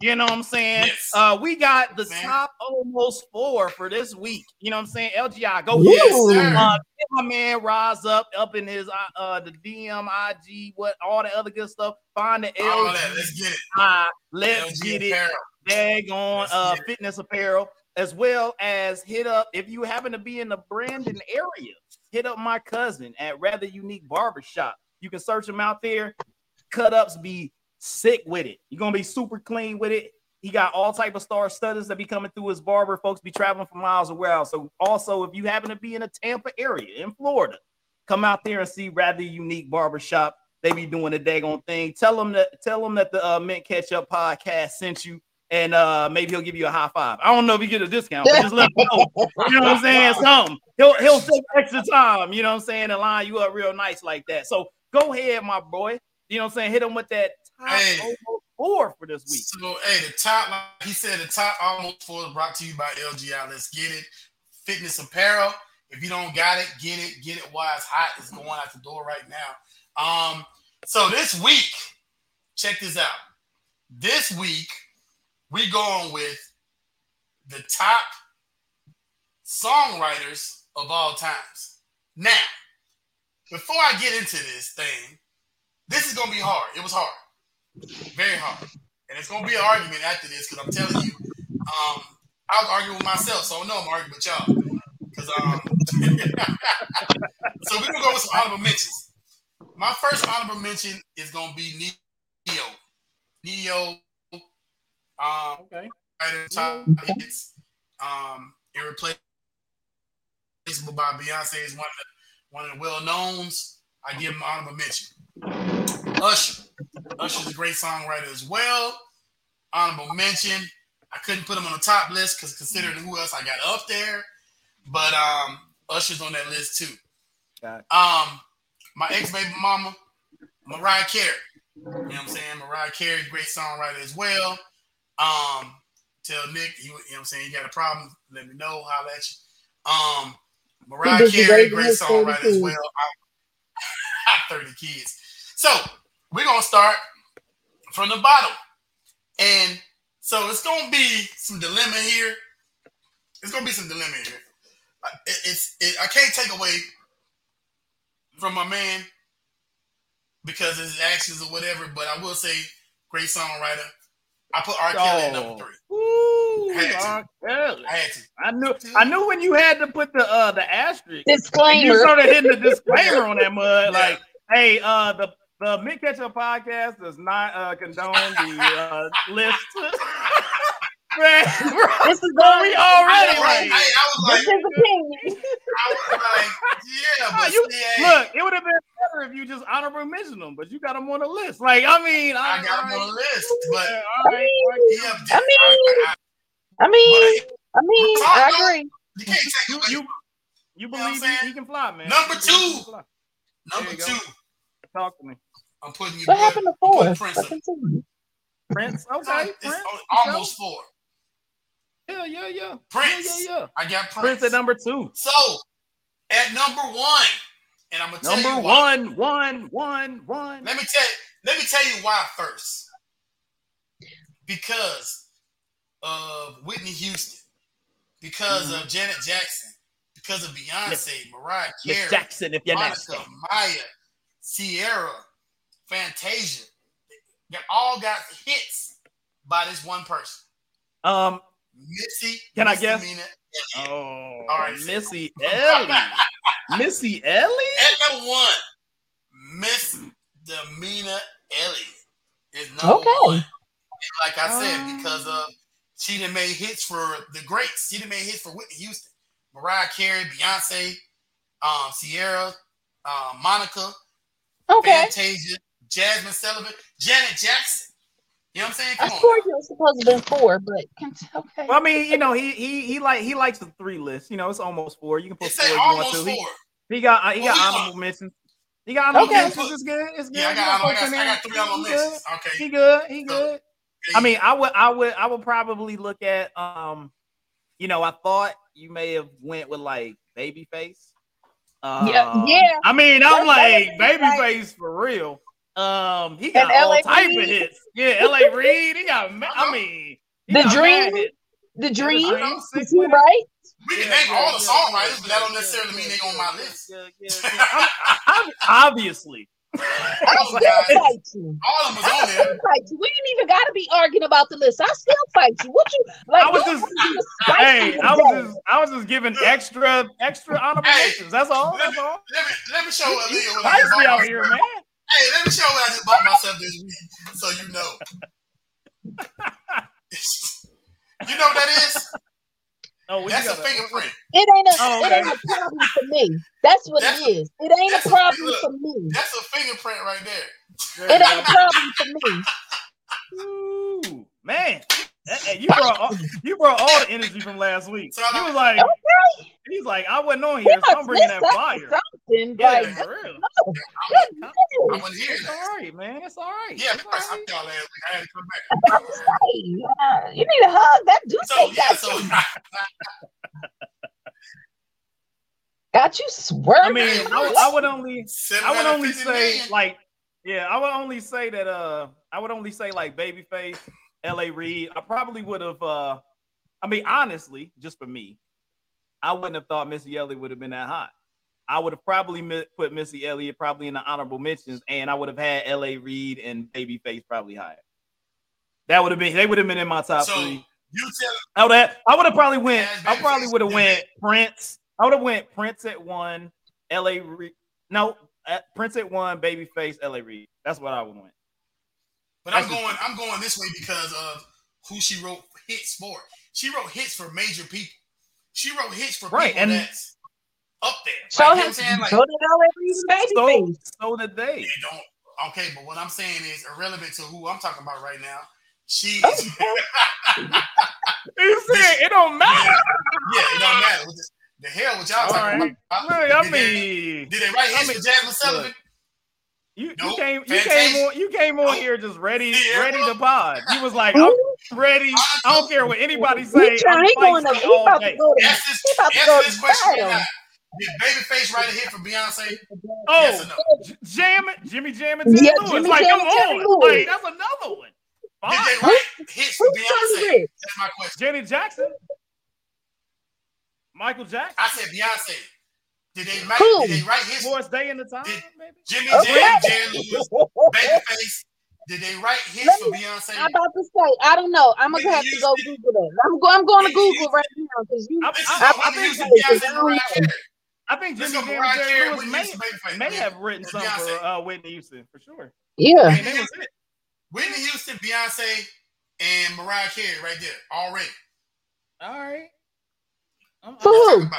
Get it. You know what I'm saying? Yes. Uh, we got the Man. top almost four for this week. You know what I'm saying? LGI, go Woo! get it. Yes. Uh, my man Rise up up in his uh, uh the DM, IG, what all the other good stuff. Find the All that. Let's get it. Let's LG get it. apparel. Daggone Let's uh get it. fitness apparel, as well as hit up if you happen to be in the Brandon area. Hit up my cousin at Rather Unique Barbershop. You can search him out there. Cut ups be sick with it. You're gonna be super clean with it. He got all type of star studders that be coming through his barber. Folks be traveling for miles around. So also, if you happen to be in a Tampa area in Florida, come out there and see Rather Unique Barbershop. They be doing the daggone thing. Tell them that tell them that the uh, Mint Catch Up podcast sent you, and uh, maybe he'll give you a high five. I don't know if you get a discount, but just let him know. You know what I'm saying? Something. He'll he'll take extra time. You know what I'm saying? And line you up real nice like that. So go ahead, my boy. You know what I'm saying? Hit him with that Hey. almost four for this week. So, hey, the top, like he said, the top almost four is brought to you by LGI. Let's get it. Fitness apparel. If you don't got it, get it. Get it while it's hot. It's going out the door right now. Um, so this week, check this out. This week, we going with the top songwriters of all times. Now, before I get into this thing, this is gonna be hard. It was hard, very hard, and it's gonna be an argument after this because I'm telling you, um, I was arguing with myself, so I know I'm arguing with y'all. Because um, so we're gonna go with some honorable mentions. My first honorable mention is gonna be Ne-Yo. Ne-Yo, um, Okay. top hits, um, irreplaceable by Beyonce is one of the one of the well knowns. I give him honorable mention. Usher, Usher's a great songwriter as well. Honorable mention. I couldn't put him on the top list because considering who else I got up there, but um, Usher's on that list too. Got Um, my ex baby mama, Mariah Carey. You know what I'm saying? Mariah Carey, great songwriter as well. Um, tell Nick, you, you know what I'm saying, you got a problem, let me know, holla at you. Um, Mariah busy Carey, great 30 songwriter as kids. well. I, 30 kids. So we're gonna start from the bottom. And so it's gonna be some dilemma here. It's gonna be some dilemma here. It- it's it, I can't take away from my man because of his actions or whatever, but I will say great songwriter. I put R. Kelly at number three. Ooh, Had to. R. Kelly. I had to. I knew I knew when you had to put the uh the asterisk. and You Disclaimer. started hitting the disclaimer on that mud, Yeah. like, hey, uh the the Mint Catch Up podcast does not uh condone the uh list. Man, bro, This is going. we already I, like, I was This like, is opinion. I was like, yeah, but you- see, look, it would have been better if you just honorable mentioned them, but you got them on the list. Like, I mean, I I, got him on the list, but Yeah, all right, all right. yeah, I mean- I, I mean, I mean, I agree. you can't take You you you You know believe he, he can fly, man. Number believe two. Number two. Talk to me, I'm putting you. What good- happened to four? Prince up. Prince. Okay, al- Prince. Almost four. Yeah, yeah, yeah. Prince. Yeah, yeah, yeah. I got Prince. Prince at number two. So at number one, and I'm gonna tell Number you why. one, one, one, one. Let me tell let me tell you why first. Because of Whitney Houston, because of mm-hmm. Janet Jackson, because of Beyonce, Mariah Miss Carey, Jackson, if you're Monica, nasty. Maya, Ciara, Fantasia. They all got hits by this one person. Um, Missy. Can I guess? Misdemeanor oh, All right. Missy Ellie. Missy Ellie? At number one, Miss Demeanor Elliott is number Okay. one. And like I said, Um. because of she done made hits for the greats. She done made hits for Whitney Houston, Mariah Carey, Beyonce, um, Ciara, uh, Monica, Okay. Fantasia, Jazmine Sullivan, Janet Jackson. You know what I'm saying? I Come swore on. you were supposed to have been four, but okay. Well, I mean, you know, he he he like he likes the three list. You know, it's almost four. You can It put four if you want almost to. He, four. he got uh, he Well, got we honorable mentions. He got honorable Okay. mentions. It's good. It's good. Yeah, I You got, I got, I got three on He my good. list. Okay. He good. He So, good. I mean, I would, I would, I would probably look at, um, you know, I thought you may have went with like Babyface. Um, Yeah, yeah. I mean, I'm That's like better than, like- Babyface for real. Um, he got And all LA type Reid. of hits. Yeah, L.A. Reid. He got. I mean, The Dream. mad hits. the dream. Dream, Is he right? we can Yeah, name yeah, all the yeah, songwriters, yeah, but that don't necessarily yeah, mean they yeah, on my list. Yeah, yeah, yeah. I'm- I'm- obviously. I All still guys, fight you. all of them was I on there. fight you. We ain't even got to be arguing about the list. I still fight you. What you like? I was just- wanna Hey, I today. was just, I was just giving extra, extra honorable Hey, mentions. That's all. Let That's me, all. let me let me show Aaliyah what Spicy I out here, man. Hey, let me show you what I just bought myself this week, so you know. you know what that is? Oh, we That's a fingerprint. It ain't a Oh, it ain't a problem for me. That's what That's- it is. It ain't that's a a- problem look. for me. That's a fingerprint right there. It ain't a problem for me. Ooh, man. Hey, hey, you brought all, you brought all the energy from last week. So He was like, Okay. he's like, I wasn't on He here, so I'm bringing that fire. something. Yeah, Like, for real. no, I goodness. wasn't here. It's all right, man. It's all right. Yeah, It's all I saw right. y'all last week. I had to come back. Hey, uh, you need a hug. That do So yeah, got, so you, got you swerving. I mean, I, would- I would only I would only say million. like, yeah, I would only say that uh, I would only say like Babyface, L.A. Reid. I probably would have. uh I mean, honestly, just for me, I wouldn't have thought Missy Elliott would have been that hot. I would have probably put Missy Elliott probably in the honorable mentions, and I would have had L.A. Reid and Babyface probably higher. That would have been. They would have been in my top So three. you tell Oh, that I would have probably went. I probably would have went. Prince. I would have went Prince at one, L.A. Reid. No, Prince at one, Babyface, L.A. Reid. That's what I would went. But I'm going. I'm going this way because of who she wrote hits for. She wrote hits for major people. She wrote hits for Right, people and- that's up there. so, like, you know what I'm has, saying? Like, so did all every So, so did they. they don't. Okay, but what I'm saying is irrelevant to who I'm talking about right now. She Oh. You said it don't matter. yeah, it don't matter. The, the hell with y'all All talking right. about? Look, I Did they- mean, Did they write I hits mean, for Jazmine Sullivan? You, you came you Fantasia. came on you came on Nope. here just ready Yeah, ready to pod. You was like, I'm oh. ready. I don't care what anybody say. He trying, I'm he going to, he about to go to, Answer this, he about to answer go this to question battle. now. Did Babyface write a hit for Beyonce? Oh, Yes or no? J- Jam it, Jimmy Jam and Terry Yeah, Lewis. Jimmy like, Jam come and on. Lewis. Like, that's another one. Did Fine. they write hits for Beyonce? That's my question. Janet Jackson, Michael Jackson, I said Beyonce. Did they write? Who? Did they write hits for Morris Day in the time, Did- maybe. Jimmy Okay. Jam, Jerry Lewis, Babyface? Did they write hits Let for Beyonce? I'm about to say, I don't know. I'm gonna have to go Houston. Google it. I'm, go, I'm going to Whitney Google right now because you. I, I, I- I, I think, Houston, Beyonce, I and don't Mariah know. Carey. I think Jimmy Jam Mariah and Terry Carey, Lewis may, Babyface. may have written And something for uh, Whitney Houston for sure. Yeah. I mean, that was it. Whitney Houston, Beyonce, and Mariah Carey right there already. All right. I'm, For I'm- who? About- For, Who?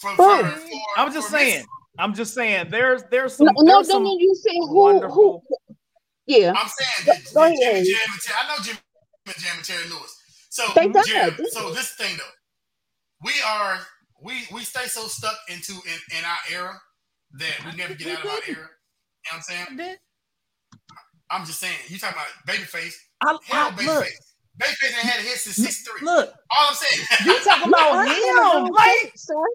For, for, I'm just for Miss- saying. I'm just saying. There's there's some No, no, there's no, some no. You said who? Who? Yeah. I'm saying did, Go did Jimmy ahead. Jam and Terry, I know Jimmy Jam and Terry Lewis. So They died. Jam, so this thing though, we are we we stay so stuck into in, in our era that we never get out of our era. You know what I'm saying? I'm just saying. You talking about Babyface? I, Hell, I, Babyface. Look, Babyface ain't had a hit since '63. look. All I'm saying. You talking about him? Like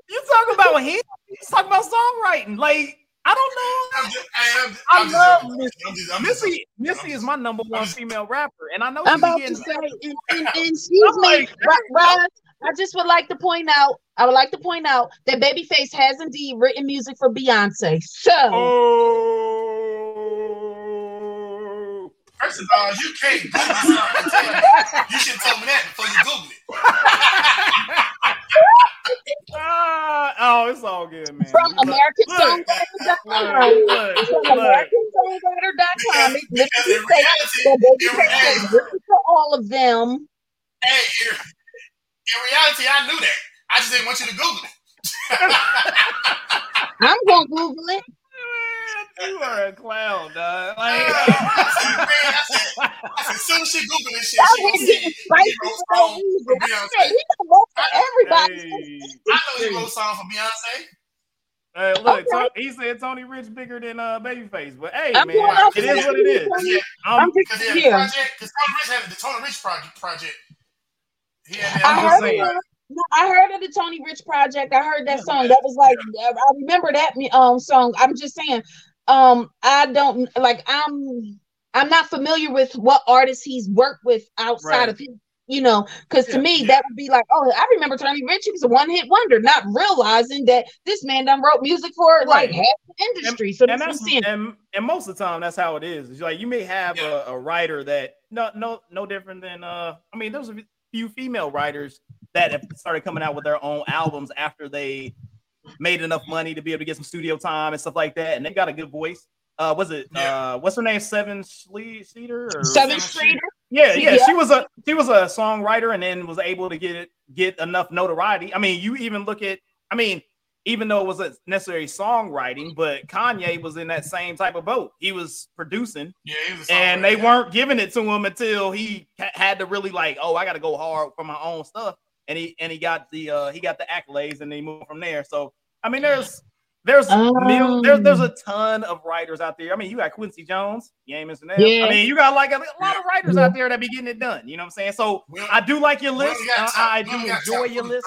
you talking about him? You talking about songwriting? Like I don't I'm just, I, am I I'm just love joking. Missy. I'm just. I'm Missy. Missy is my number one female rapper, and I know I'm she's about to say, and, and, and excuse me, like, Ra- I just would like to point out, I would like to point out that Babyface has indeed written music for Beyonce. So Oh. First of all, you can't Google something and tell me. You should tell me that before you Google it. Ah, oh, it's all good, man. from Look, AmericanSongwriter.com, look, look, from look. AmericanSongwriter.com, it Because literally in reality, in reality, for all of them. hey, in, in reality, I knew that. I just didn't want you to Google it. I'm gonna Google it. Man, you are a clown, dog. I said, man, I said, I said, as soon as she Google this shit, That she gonna was see getting he wrote for no songs reason. for Beyonce. he wrote for everybody. hey, I know he wrote songs for Beyonce. hey, look, Okay. Ton- he said Tony Rich bigger than uh, Babyface, but hey, I'm man, going off it what it is. Yeah, I'm, I'm because just he had here. project. Because Tony Rich had the Tony Rich project. project. He had that. I I'm just heard, saying. of, no, I heard of the Tony Rich project. I heard that Yeah. song. That was like I remember that um song. I'm just saying, um, I don't like I'm I'm not familiar with what artists he's worked with outside Right. of him. You know, because to me yeah. that would be like, oh, I remember Tony Rich. He was a one hit wonder, not realizing that this man done wrote music for like half the industry. so and that's I'm that's saying. and, and most of the time that's how it is. It's like you may have Yeah. a, a writer that no no no different than uh I mean there's a few female writers that have started coming out with their own albums after they made enough money to be able to get some studio time and stuff like that, and they got a good voice. uh was it Yeah. uh what's her name seven Schle- Streeter or Seven Sevyn Streeter. yeah yeah Yeah. she was a she was a songwriter and then was able to get it get enough notoriety i mean you even look at i mean even though it wasn't necessarily songwriting but kanye was in that same type of boat he was producing Yeah, he was and they yeah. weren't giving it to him until he ha- had to really like oh i gotta go hard for my own stuff and he and he got the uh he got the accolades and they moved from there so i mean there's there's mil- there's there's a ton of writers out there. I mean, you got Quincy Jones, you ain't missing that. Yeah. I mean, you got like a, a lot of writers Yeah. out there that be getting it done. You know what I'm saying? So We- I do like your list. only got I, I do only got enjoy your list.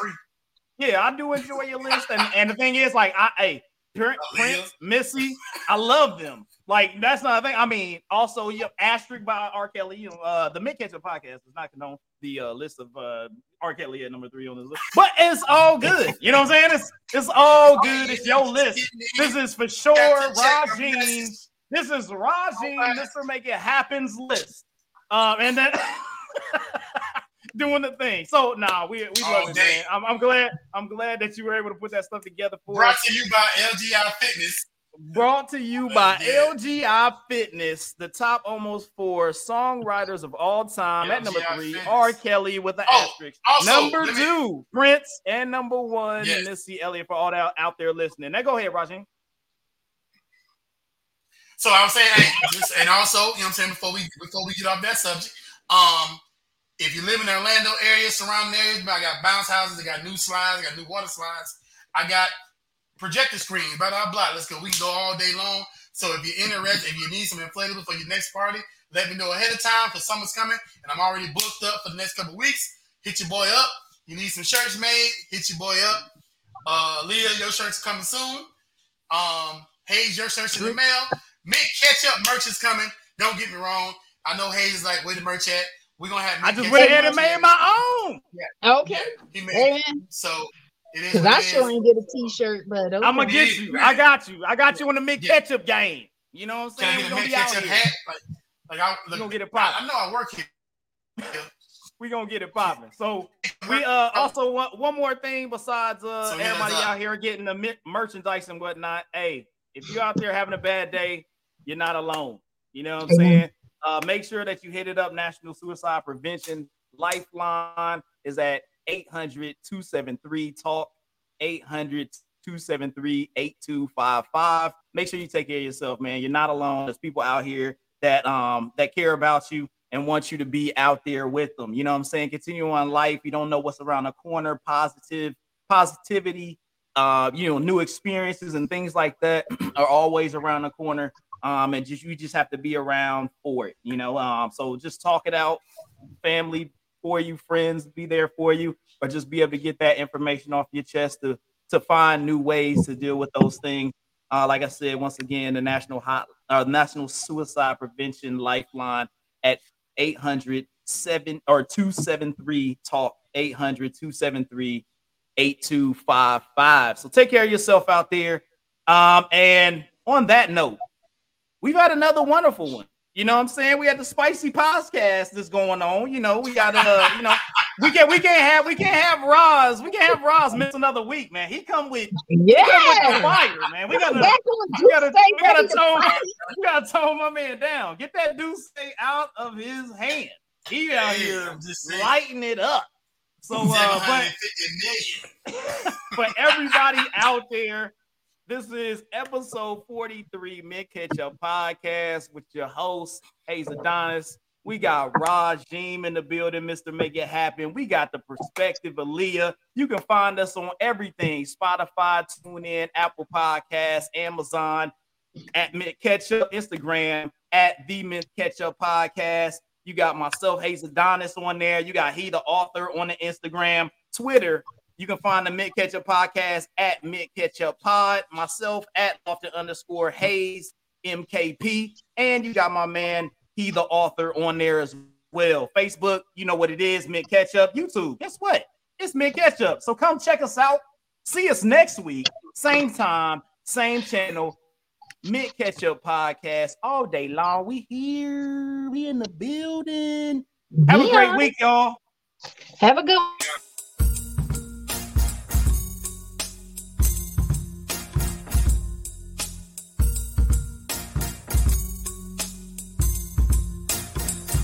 Yeah, I do enjoy your list. And, and the thing is, like, I hey, Prin- Prince, Missy, I love them. Like, that's not a thing. I mean, also, you asterisk by R. Kelly. You know, uh, the Mid Catcher podcast does not condone the uh, list of uh, R. Kelly at number three on this list, but it's all good. You know what I'm saying? It's it's all good. It's your list. This is for sure, Got to check my Rajin. This is Rajin. Mr. Make It Happens list. Um, and then doing the thing. So nah, we we love it, man. I'm, I'm glad I'm glad that you were able to put that stuff together for Brought us. to you by LGI Fitness. Brought to you by. LGI Fitness, the top almost four songwriters of all time. At number three, Fitness. R. Kelly with the Oh, asterisk. Also, number me- two, Prince, and number one, Yes. Missy Elliott for all that out there listening. Now go ahead, Rajin. So I was saying, hey, just, and also, you know what I'm saying, before we before we get off that subject, um, if you live in the Orlando area, surrounding areas, I got bounce houses, I got new slides, I got new water slides, I got projector screens, blah blah blah. Let's go. We can go all day long. So if you're interested, if you need some inflatables for your next party, let me know ahead of time because summer's coming and I'm already booked up for the next couple weeks. Hit your boy up. You need some shirts made, hit your boy up. Uh Leah, your shirt's coming soon. Um, Hayes, your shirt's in the mail. Mint ketchup merch is coming. Don't get me wrong. I know Hayes is like, where the merch at? We're gonna have I just Ketchup went ahead and made my own. Yeah. Okay. He made Hey, it. So it is. Because I sure ain't get a t-shirt, but okay. I'm gonna get you. I got you. I got you in the mid Yeah. ketchup game. You know what I'm saying? We're a gonna be out here. hat? Like, like I, We're look, gonna get it I, I know I work here. We're gonna get it popping. So we uh also one, one more thing besides uh So hit us everybody up. out here getting the mi- merchandise and whatnot. Hey, if you're out there having a bad day, you're not alone. You know what I'm Amen. saying? Uh, make sure that you hit it up. National Suicide Prevention Lifeline is at 800 273 TALK, 800 273 8255. Make sure you take care of yourself, man. You're not alone. There's people out here that um that care about you and want you to be out there with them. You know what I'm saying? Continue on life. You don't know what's around the corner. Positive positivity, uh, you know, new experiences and things like that are always around the corner. Um, and just you just have to be around for it, you know. Um, so just talk it out, family for you, friends, be there for you, or just be able to get that information off your chest to to find new ways to deal with those things. Uh, like I said, once again, the National Hot uh, National Suicide Prevention Lifeline at 800 7 or 273 talk 800 273 8255. So take care of yourself out there. Um, and on that note, we've had another wonderful one. You know what I'm saying? We had the spicy podcast that's going on. You know, we got uh, you know, we can't we can't have we can't have Roz. We can't have Roz miss another week, man. He come with he come with the Yeah. fire, man. We gotta Back we gotta, we gotta ready to tone, we gotta tone my man down. Get that Deuce out of his hand. He out Hey, here just lighting it up. So, uh, but 750 million. for everybody out there, this is episode 43 Mint Catch Up Podcast with your host, Hayes Adonis. We got Rajim in the building, Mr. Make It Happen. We got the perspective of Leah. You can find us on everything Spotify, TuneIn, Apple Podcasts, Amazon, at Mint Catch Up, Instagram, at the Mid Ketchup Podcast. You got myself, Hayes Adonis, on there. You got he, the author, on the Instagram, Twitter. You can find the Mint Catch Up Podcast at Mid Ketchup Pod. Myself at author underscore Hayes MKP. And you got my man, he the author, on there as well. Facebook, you know what it is, Mint Catch Up. YouTube, guess what? It's Mint Catch Up. So come check us out. See us next week, same time, same channel. Mint Catch Up Podcast all day long. We here. We in the building. Have a great week, y'all. Have a good one.